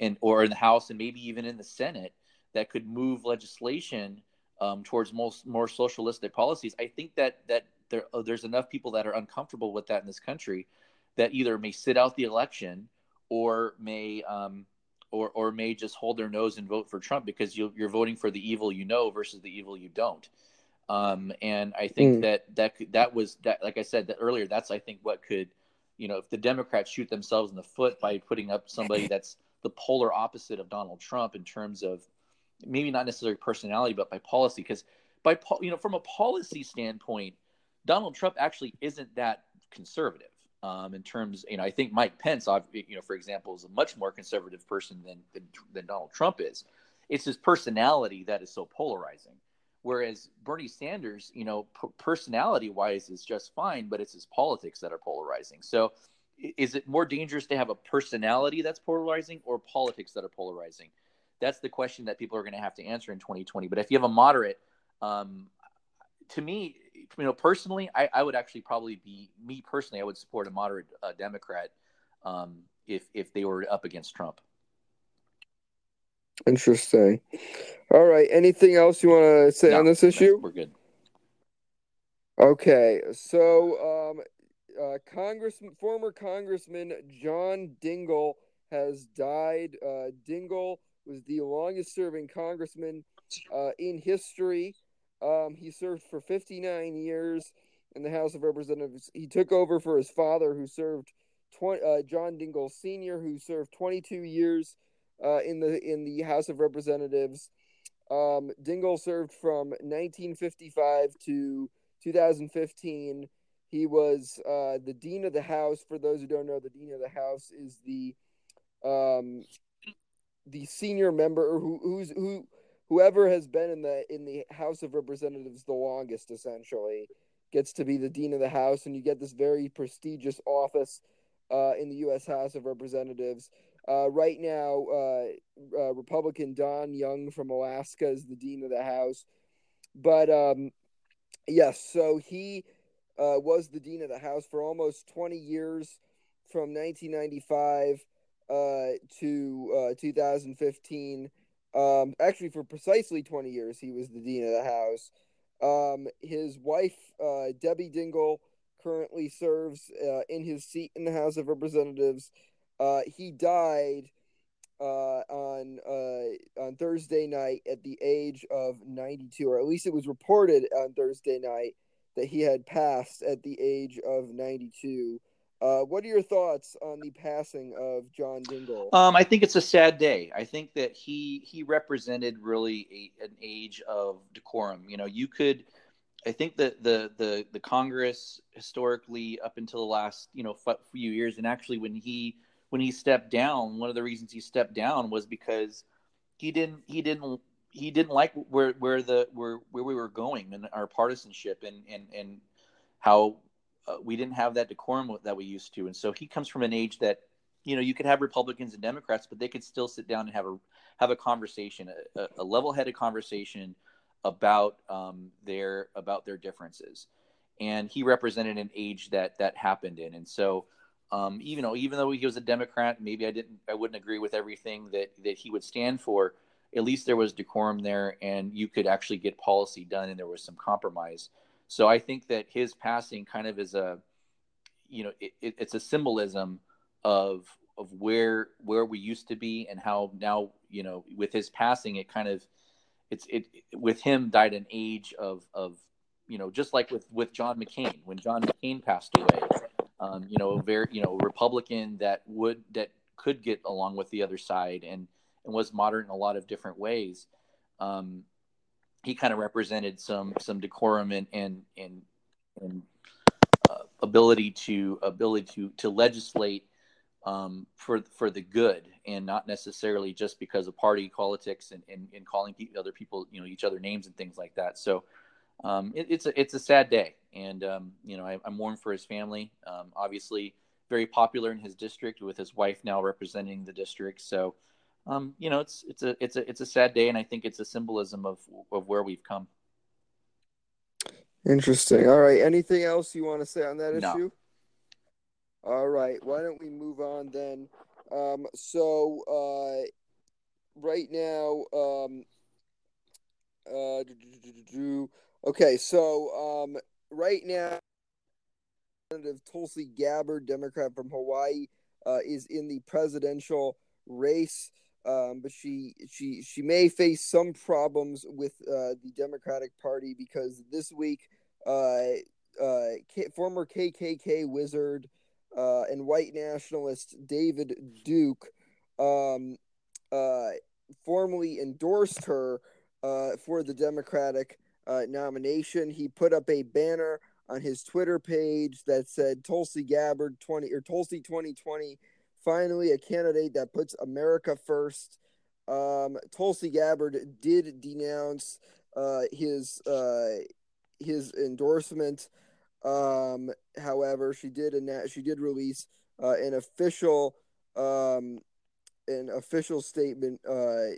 and or in the House and maybe even in the Senate that could move legislation um, towards most more socialistic policies. I think that that there, uh, there's enough people that are uncomfortable with that in this country that either may sit out the election or may um, or or may just hold their nose and vote for Trump because you, you're voting for the evil you know versus the evil you don't. Um, and I think mm. that that that was that, like I said that earlier, that's I think what could, you know, if the Democrats shoot themselves in the foot by putting up somebody that's the polar opposite of Donald Trump in terms of maybe not necessarily personality, but by policy, because by you know from a policy standpoint, Donald Trump actually isn't that conservative. Um, in terms, you know, I think Mike Pence, you know, for example, is a much more conservative person than, than, than Donald Trump is. It's his personality that is so polarizing. Whereas Bernie Sanders, you know, p- personality wise is just fine, but it's his politics that are polarizing. So is it more dangerous to have a personality that's polarizing or politics that are polarizing? That's the question that people are going to have to answer in 2020. But if you have a moderate, um, to me, you know, personally, I, I, would actually probably be me personally. I would support a moderate uh, Democrat um, if if they were up against Trump. Interesting. All right. Anything else you want to say no, on this issue? We're good. Okay. So, um, uh, Congressman, former Congressman John Dingell has died. Uh, Dingell was the longest-serving congressman uh, in history. Um, he served for 59 years in the House of Representatives. He took over for his father, who served 20, uh, John Dingell Sr., who served 22 years uh, in the in the House of Representatives. Um, Dingell served from 1955 to 2015. He was uh, the dean of the House. For those who don't know, the dean of the House is the um, the senior member who who's who whoever has been in the in the House of Representatives the longest, essentially, gets to be the dean of the House, and you get this very prestigious office uh, in the U.S. House of Representatives. Uh, right now, uh, uh, Republican Don Young from Alaska is the dean of the House. But um, yes, so he uh, was the dean of the House for almost 20 years from 1995 uh, to uh, 2015. Um, actually, for precisely 20 years, he was the dean of the House. Um, his wife, Debbie Dingell, currently serves in his seat in the House of Representatives Uh, he died uh, on uh, on Thursday night at the age of 92, or at least it was reported on Thursday night that he had passed at the age of 92. Uh, what are your thoughts on the passing of John Dingell? Um, I think it's a sad day. I think that he he represented really a, an age of decorum. You know, you could. I think that the the the Congress historically up until the last you know few years, and actually when he when he stepped down, one of the reasons he stepped down was because he didn't he didn't he didn't like where where the where where we were going and our partisanship and and and how uh, we didn't have that decorum that we used to. And so he comes from an age that you know you could have Republicans and Democrats, but they could still sit down and have a have a conversation, a, a level headed conversation about um, their about their differences. And he represented an age that that happened in, and so um, even though even though he was a Democrat, maybe I didn't I wouldn't agree with everything that that he would stand for. At least there was decorum there, and you could actually get policy done, and there was some compromise. So I think that his passing kind of is a, you know, it, it, it's a symbolism of of where where we used to be and how now you know with his passing it kind of it's it with him died an age of of you know just like with with John McCain when John McCain passed away um, you know a very you know Republican that would that could get along with the other side and and was moderate in a lot of different ways um, he kind of represented some some decorum and and and, and uh, ability to ability to to legislate um, for for the good and not necessarily just because of party politics and, and, and calling other people you know each other names and things like that. So um, it, it's a it's a sad day, and um, you know I, am mourning for his family. Um, obviously, very popular in his district with his wife now representing the district. So um, you know, it's it's a it's a it's a sad day, and I think it's a symbolism of of where we've come. Interesting. All right. Anything else you want to say on that no. issue? All right. Why don't we move on then? Um, so uh, right now, um, uh, okay. So um, right now, Representative Tulsi Gabbard, Democrat from Hawaii, uh, is in the presidential race. Um, but she she she may face some problems with uh, the Democratic Party because this week, uh, uh, K- former KKK wizard uh, and white nationalist David Duke um, uh, formally endorsed her for the Democratic nomination. He put up a banner on his Twitter page that said Tulsi Gabbard 20 or Tulsi 2020 finally a candidate that puts America first. Um, Tulsi Gabbard did denounce uh, his uh, his endorsement. Um, however, she did she did release uh, an official um, an official statement uh,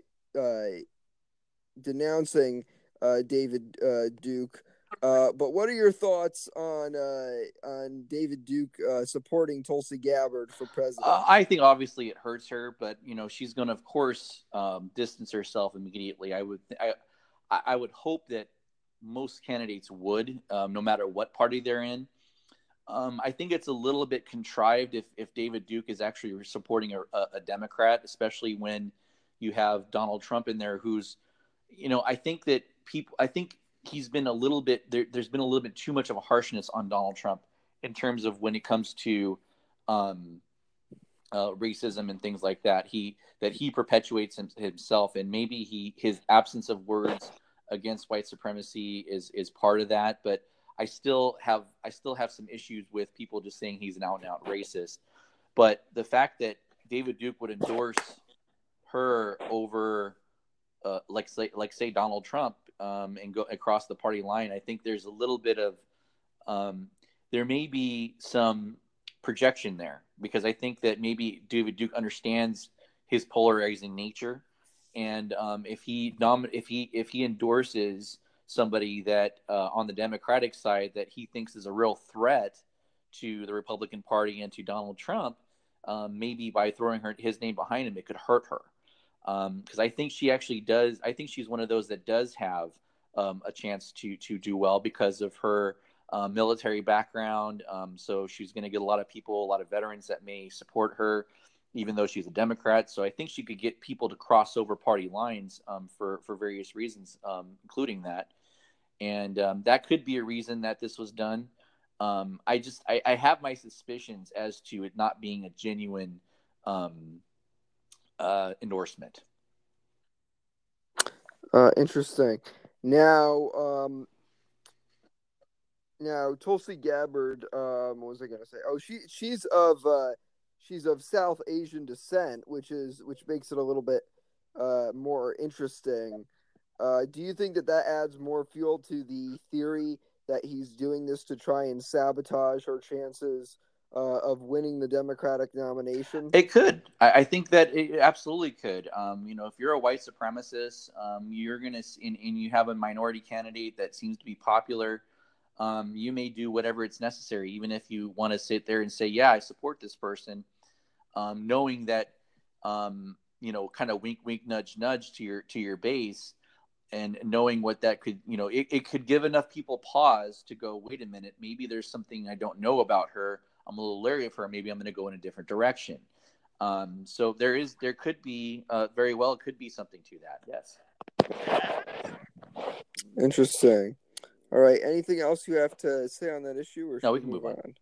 uh, denouncing uh, David Duke. Uh, but what are your thoughts on uh, on David Duke uh, supporting Tulsi Gabbard for president? Uh, I think obviously it hurts her, but you know she's going to, of course, um, distance herself immediately. I would, I, I would hope that most candidates would, um, no matter what party they're in. Um, I think it's a little bit contrived if, if David Duke is actually supporting a, a Democrat, especially when you have Donald Trump in there, who's, you know, I think that people, I think he's been a little bit there, has been a little bit too much of a harshness on Donald Trump in terms of when it comes to um, uh, racism and things like that. He that he perpetuates him, himself, and maybe he his absence of words against white supremacy is is part of that. But I still have I still have some issues with people just saying he's an out and out racist. But the fact that David Duke would endorse her over uh, like say like say Donald Trump um, and go across the party line, I think there's a little bit of um, there may be some projection there because I think that maybe David Duke understands his polarizing nature, and um, if he if he if he endorses somebody that uh, on the Democratic side that he thinks is a real threat to the Republican Party and to Donald Trump, um, maybe by throwing her his name behind him, it could hurt her because um, I think she actually does. I think she's one of those that does have um, a chance to to do well because of her uh, military background. Um, so she's going to get a lot of people, a lot of veterans that may support her. even though she's a Democrat. So I think she could get people to cross over party lines um, for for various reasons, um, including that. And um, that could be a reason that this was done. I just I, I, have my suspicions as to it not being a genuine um, uh, endorsement. Uh, interesting. Now, um, now Tulsi Gabbard, um, what was I gonna say? Oh, she she's of uh, she's of South Asian descent, which is which makes it a little bit uh, more interesting. Uh, do you think that that adds more fuel to the theory that he's doing this to try and sabotage her chances uh, of winning the Democratic nomination? It could. I, I think that it absolutely could. Um, you know, if you're a white supremacist, um, you're gonna and, and you have a minority candidate that seems to be popular. Um, you may do whatever it's necessary, even if you want to sit there and say, "Yeah, I support this person," um, knowing that, um, you know, kind of wink, wink, nudge, nudge to your to your base, and knowing what that could, you know, it, it could give enough people pause to go, "Wait a minute, maybe there's something I don't know about her. I'm a little leery of her. Maybe I'm going to go in a different direction." Um, so there is, there could be, uh, very well, it could be something to that. Yes. Interesting. All right. Anything else you have to say on that issue? Or no, we can move on? on?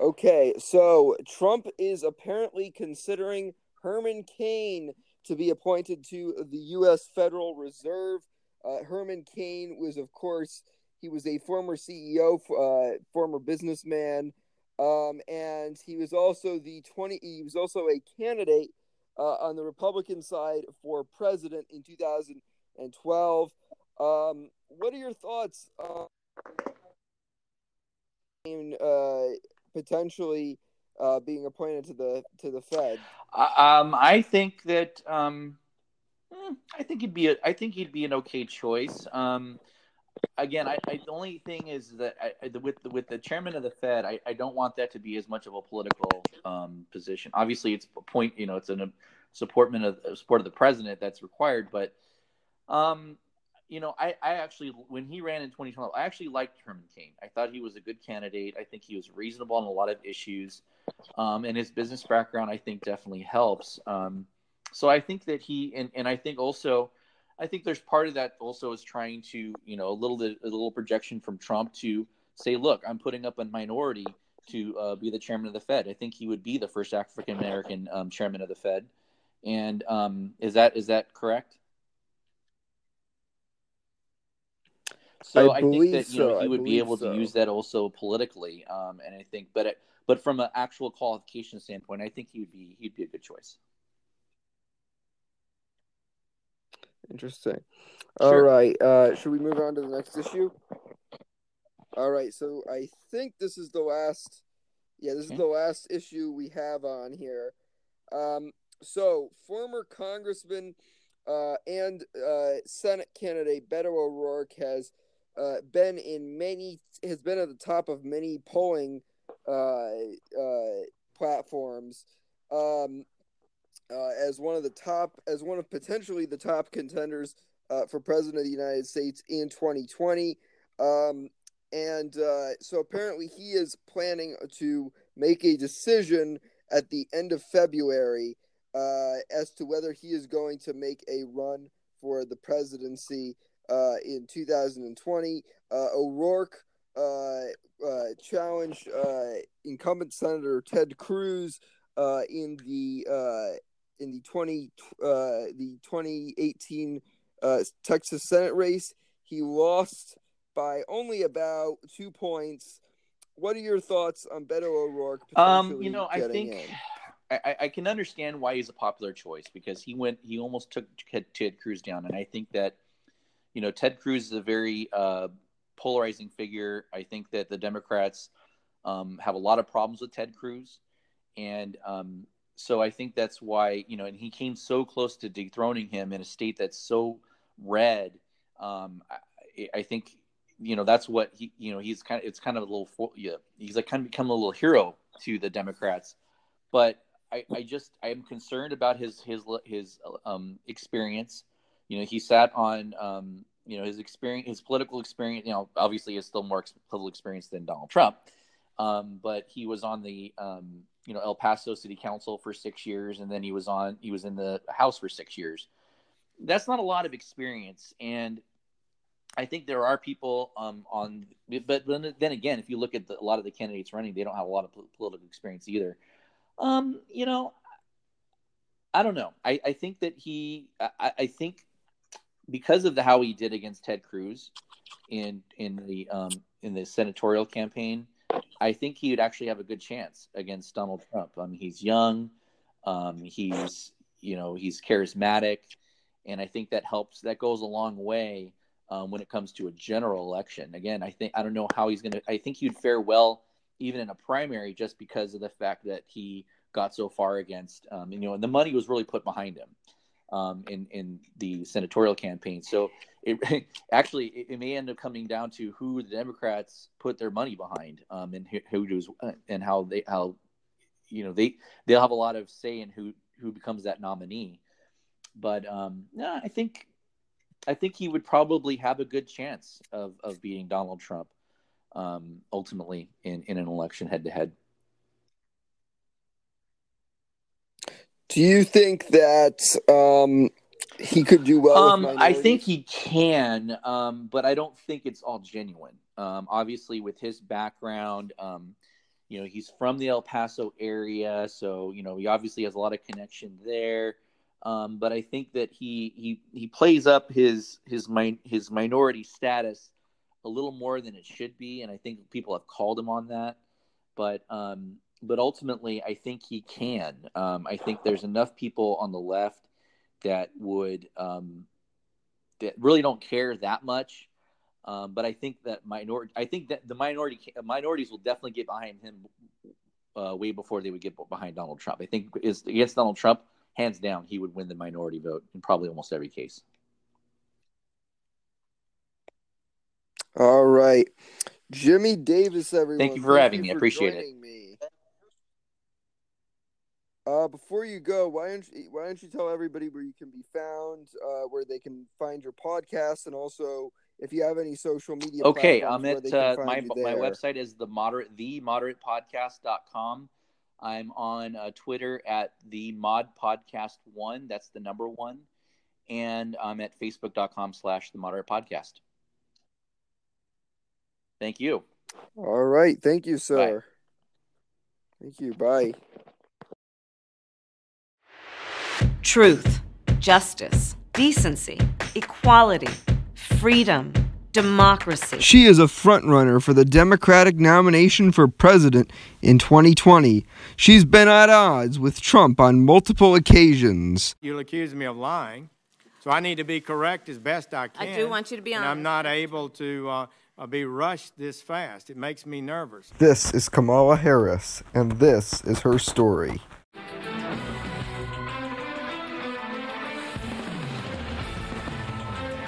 Okay. So Trump is apparently considering Herman Cain to be appointed to the U.S. Federal Reserve. Uh, Herman Cain was, of course, he was a former CEO, uh, former businessman, um, and he was also the twenty. He was also a candidate uh, on the Republican side for president in 2012. Um, what are your thoughts on uh, potentially uh, being appointed to the to the Fed? Um, I think that um, hmm, I think he'd be a, I think he'd be an okay choice. Um, again, I, I, the only thing is that I, with the, with the chairman of the Fed, I, I don't want that to be as much of a political um, position. Obviously, it's a point you know it's a supportment of support of the president that's required, but um, you know, I, I actually, when he ran in 2012, I actually liked Herman Cain. I thought he was a good candidate. I think he was reasonable on a lot of issues. Um, and his business background, I think, definitely helps. Um, so I think that he, and, and I think also, I think there's part of that also is trying to, you know, a little a little projection from Trump to say, look, I'm putting up a minority to uh, be the chairman of the Fed. I think he would be the first African American um, chairman of the Fed. And um, is that is that correct? So I, I think that you know so. he would be able so. to use that also politically, um, and I think, but it, but from an actual qualification standpoint, I think he'd be he'd be a good choice. Interesting. Sure. All right, uh, should we move on to the next issue? All right, so I think this is the last. Yeah, this is the last issue we have on here. Um, so former Congressman uh, and uh, Senate candidate Beto O'Rourke has uh, been in many has been at the top of many polling uh, uh, platforms um, uh, as one of the top as one of potentially the top contenders uh, for president of the United States in 2020. Um, and uh, so apparently he is planning to make a decision at the end of February as to whether he is going to make a run for the presidency uh, in 2020. Uh, O'Rourke uh, uh, challenged incumbent Senator Ted Cruz in the in the 20 the 2018 Texas Senate race. He lost by only about two points. What are your thoughts on Beto O'Rourke? Um, you know, I think I, I, can understand why he's a popular choice because he went, he almost took Ted Cruz down, and I think that you know, Ted Cruz is a very uh, polarizing figure. I think that the Democrats um, have a lot of problems with Ted Cruz, and um, so I think that's why you know, and he came so close to dethroning him in a state that's so red. Um, I, I, think you know that's what he you know he's kind of it's kind of a little yeah he's like kind of become a little hero to the Democrats, but I, I just I'm concerned about his his his um, experience. You know, he sat on, um, you know, his experience, his political experience. You know, obviously, is still more political experience than Donald Trump. Um, but he was on the um, you know El Paso City Council for six years, and then he was on he was in the House for six years. That's not a lot of experience, and I think there are people um, on, but then again, if you look at the, a lot of the candidates running, they don't have a lot of political experience either. Um, you know, I don't know. I, I think that he, I, I, think because of the how he did against Ted Cruz in in the um, in the senatorial campaign, I think he would actually have a good chance against Donald Trump. I mean, he's young, um, he's you know he's charismatic, and I think that helps. That goes a long way um, when it comes to a general election. Again, I think I don't know how he's going to. I think he'd fare well even in a primary just because of the fact that he got so far against, um, you know, and the money was really put behind him um, in in the senatorial campaign. So it actually it, may end up coming down to who the Democrats put their money behind, um, and who, does and how they how you know they they'll have a lot of say in who who becomes that nominee. But um, I think I think he would probably have a good chance of of beating Donald Trump um, ultimately in in an election head to head. Do you think that um, he could do well? Um, I think he can, um, but I don't think it's all genuine. Um, obviously, with his background, um, you know, he's from the El Paso area, so you know he obviously has a lot of connection there. Um, but I think that he he he plays up his his min- his minority status a little more than it should be, and I think people have called him on that. But um, but ultimately, I think he can. Um, I think there's enough people on the left that would um, that really don't care that much. Um, but I think that minority, I think that the minority minorities will definitely get behind him uh, way before they would get behind Donald Trump. I think is against Donald Trump, hands down, he would win the minority vote in probably almost every case. All right, Jimmy Davis, everyone. Thank you for Thank having you me. I appreciate it. Me. Uh, before you go, why don't you, why don't you tell everybody where you can be found, uh, where they can find your podcast, and also if you have any social media. Okay, I'm at uh, my my website is the moderate the moderate podcast.com. I'm on uh, Twitter at the mod podcast one. That's the number one, and I'm at facebook.com slash the moderate podcast. Thank you. All right, thank you, sir. Bye. Thank you. Bye truth, justice, decency, equality, freedom, democracy. She is a frontrunner for the Democratic nomination for president in 2020. She's been at odds with Trump on multiple occasions. You'll accuse me of lying, so I need to be correct as best I can. I do want you to be honest. I'm not able to uh, uh, be rushed this fast. It makes me nervous. This is Kamala Harris, and this is her story.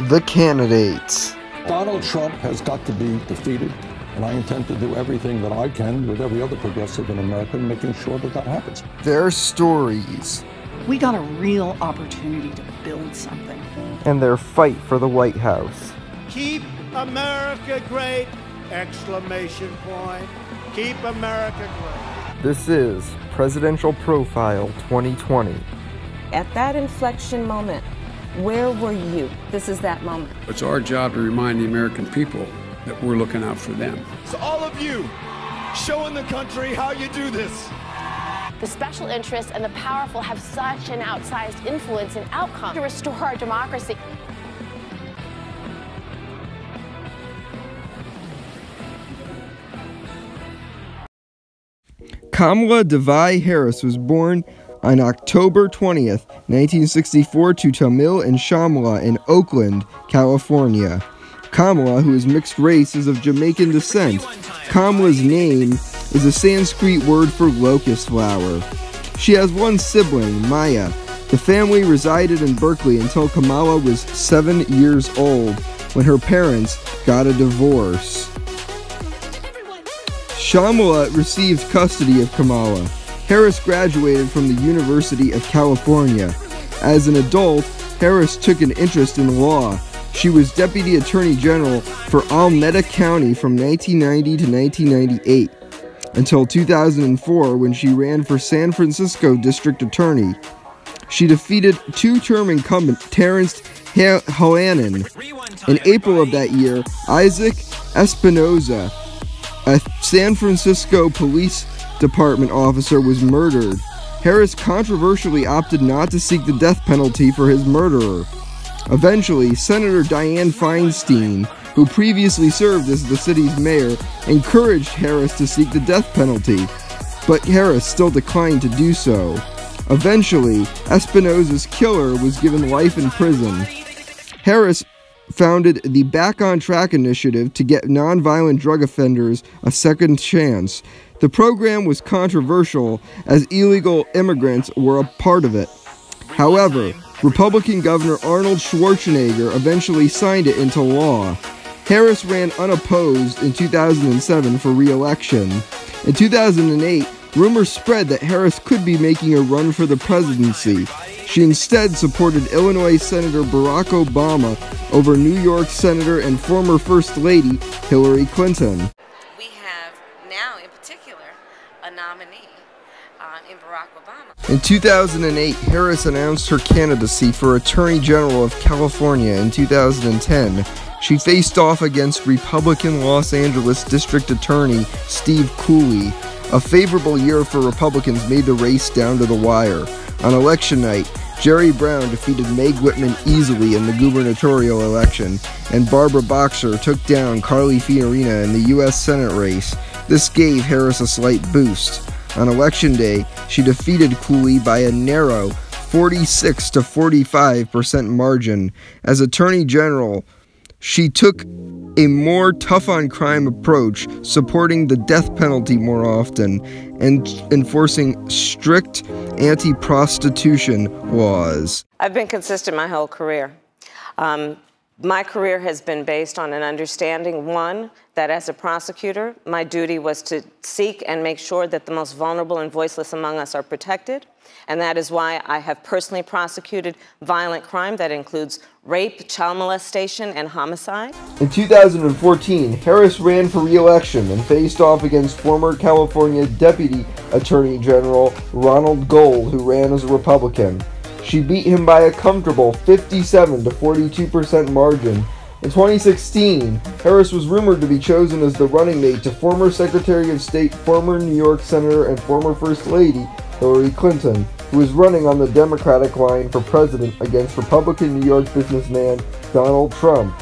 The candidates. Donald Trump has got to be defeated, and I intend to do everything that I can with every other progressive in America, making sure that that happens. Their stories. We got a real opportunity to build something. And their fight for the White House. Keep America great! Exclamation point. Keep America great. This is Presidential Profile 2020. At that inflection moment, where were you? This is that moment. It's our job to remind the American people that we're looking out for them. So, all of you, showing the country how you do this. The special interests and the powerful have such an outsized influence and outcome to restore our democracy. Kamala Devi Harris was born on October 20th, 1964, to Tamil and Shamla in Oakland, California. Kamala, who is mixed race, is of Jamaican descent. Kamala's name is a Sanskrit word for locust flower. She has one sibling, Maya. The family resided in Berkeley until Kamala was seven years old when her parents got a divorce. Shamla received custody of Kamala. Harris graduated from the University of California. As an adult, Harris took an interest in law. She was Deputy Attorney General for Alameda County from 1990 to 1998. until 2004 when she ran for San Francisco District Attorney. She defeated two term incumbent Terrence Hallinan. In April of that year, Isaac Espinoza, a San Francisco Police Department officer, was murdered. Harris controversially opted not to seek the death penalty for his murderer. Eventually, Senator Dianne Feinstein, who previously served as the city's mayor, encouraged Harris to seek the death penalty, but Harris still declined to do so. Eventually, Espinoza's killer was given life in prison. Harris founded the Back on Track initiative to get nonviolent drug offenders a second chance. The program was controversial as illegal immigrants were a part of it. However, Republican Governor Arnold Schwarzenegger eventually signed it into law. Harris ran unopposed in 2007 for re election. In 2008, rumors spread that Harris could be making a run for the presidency. She instead supported Illinois Senator Barack Obama over New York Senator and former First Lady Hillary Clinton. Barack Obama. In 2008, Harris announced her candidacy for Attorney General of California in 2010. She faced off against Republican Los Angeles District Attorney Steve Cooley. A favorable year for Republicans made the race down to the wire. On election night, Jerry Brown defeated Meg Whitman easily in the gubernatorial election, and Barbara Boxer took down Carly Fiorina in the U.S. Senate race. This gave Harris a slight boost. On election day, she defeated Cooley by a narrow 46 to 45% margin. As Attorney General, she took a more tough on crime approach, supporting the death penalty more often, and enforcing strict anti prostitution laws. I've been consistent my whole career. Um, my career has been based on an understanding one, that as a prosecutor, my duty was to seek and make sure that the most vulnerable and voiceless among us are protected. And that is why I have personally prosecuted violent crime that includes rape, child molestation, and homicide. In 2014, Harris ran for re election and faced off against former California Deputy Attorney General Ronald Gold, who ran as a Republican. She beat him by a comfortable 57 to 42% margin. In 2016, Harris was rumored to be chosen as the running mate to former Secretary of State, former New York Senator, and former First Lady Hillary Clinton, who was running on the Democratic line for president against Republican New York businessman Donald Trump.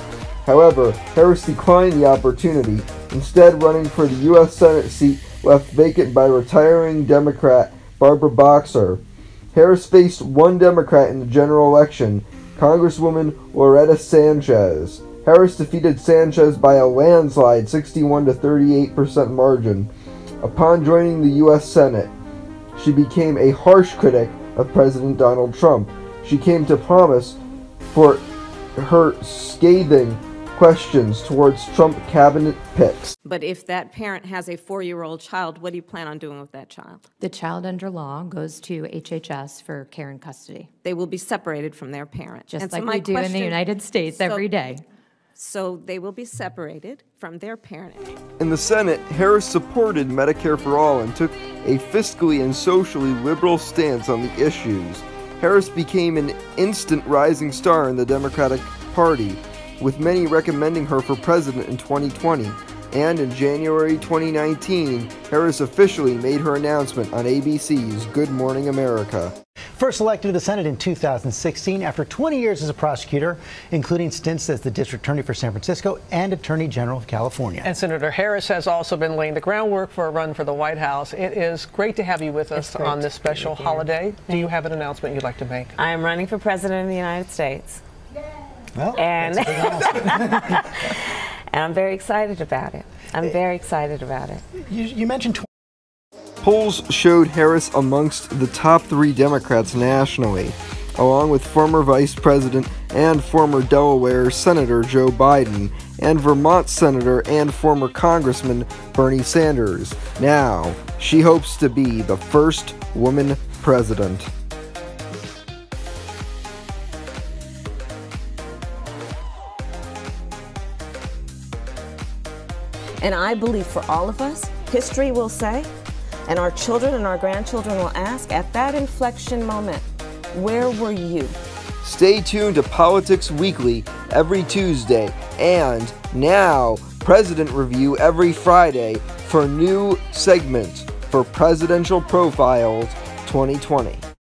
However, Harris declined the opportunity, instead running for the U.S. Senate seat left vacant by retiring Democrat Barbara Boxer. Harris faced one Democrat in the general election, Congresswoman Loretta Sanchez. Harris defeated Sanchez by a landslide 61 to 38% margin. Upon joining the U.S. Senate, she became a harsh critic of President Donald Trump. She came to promise for her scathing questions towards Trump cabinet picks. But if that parent has a four year old child, what do you plan on doing with that child? The child under law goes to HHS for care and custody. They will be separated from their parent. Just and like so we do in the United States so, every day. So they will be separated from their parent. In the Senate, Harris supported Medicare for All and took a fiscally and socially liberal stance on the issues. Harris became an instant rising star in the Democratic Party with many recommending her for president in 2020. And in January 2019, Harris officially made her announcement on ABC's Good Morning America. First elected to the Senate in 2016 after 20 years as a prosecutor, including stints as the district attorney for San Francisco and attorney general of California. And Senator Harris has also been laying the groundwork for a run for the White House. It is great to have you with us on this special holiday. Do you have an announcement you'd like to make? I am running for president of the United States. Well, and, and I'm very excited about it. I'm eh, very excited about it. You, you mentioned. Polls showed Harris amongst the top three Democrats nationally, along with former Vice President and former Delaware Senator Joe Biden, and Vermont Senator and former Congressman Bernie Sanders. Now, she hopes to be the first woman president. And I believe for all of us, History will say, and our children and our grandchildren will ask at that inflection moment, where were you? Stay tuned to Politics Weekly every Tuesday and now President Review every Friday for new segments for Presidential Profiles 2020.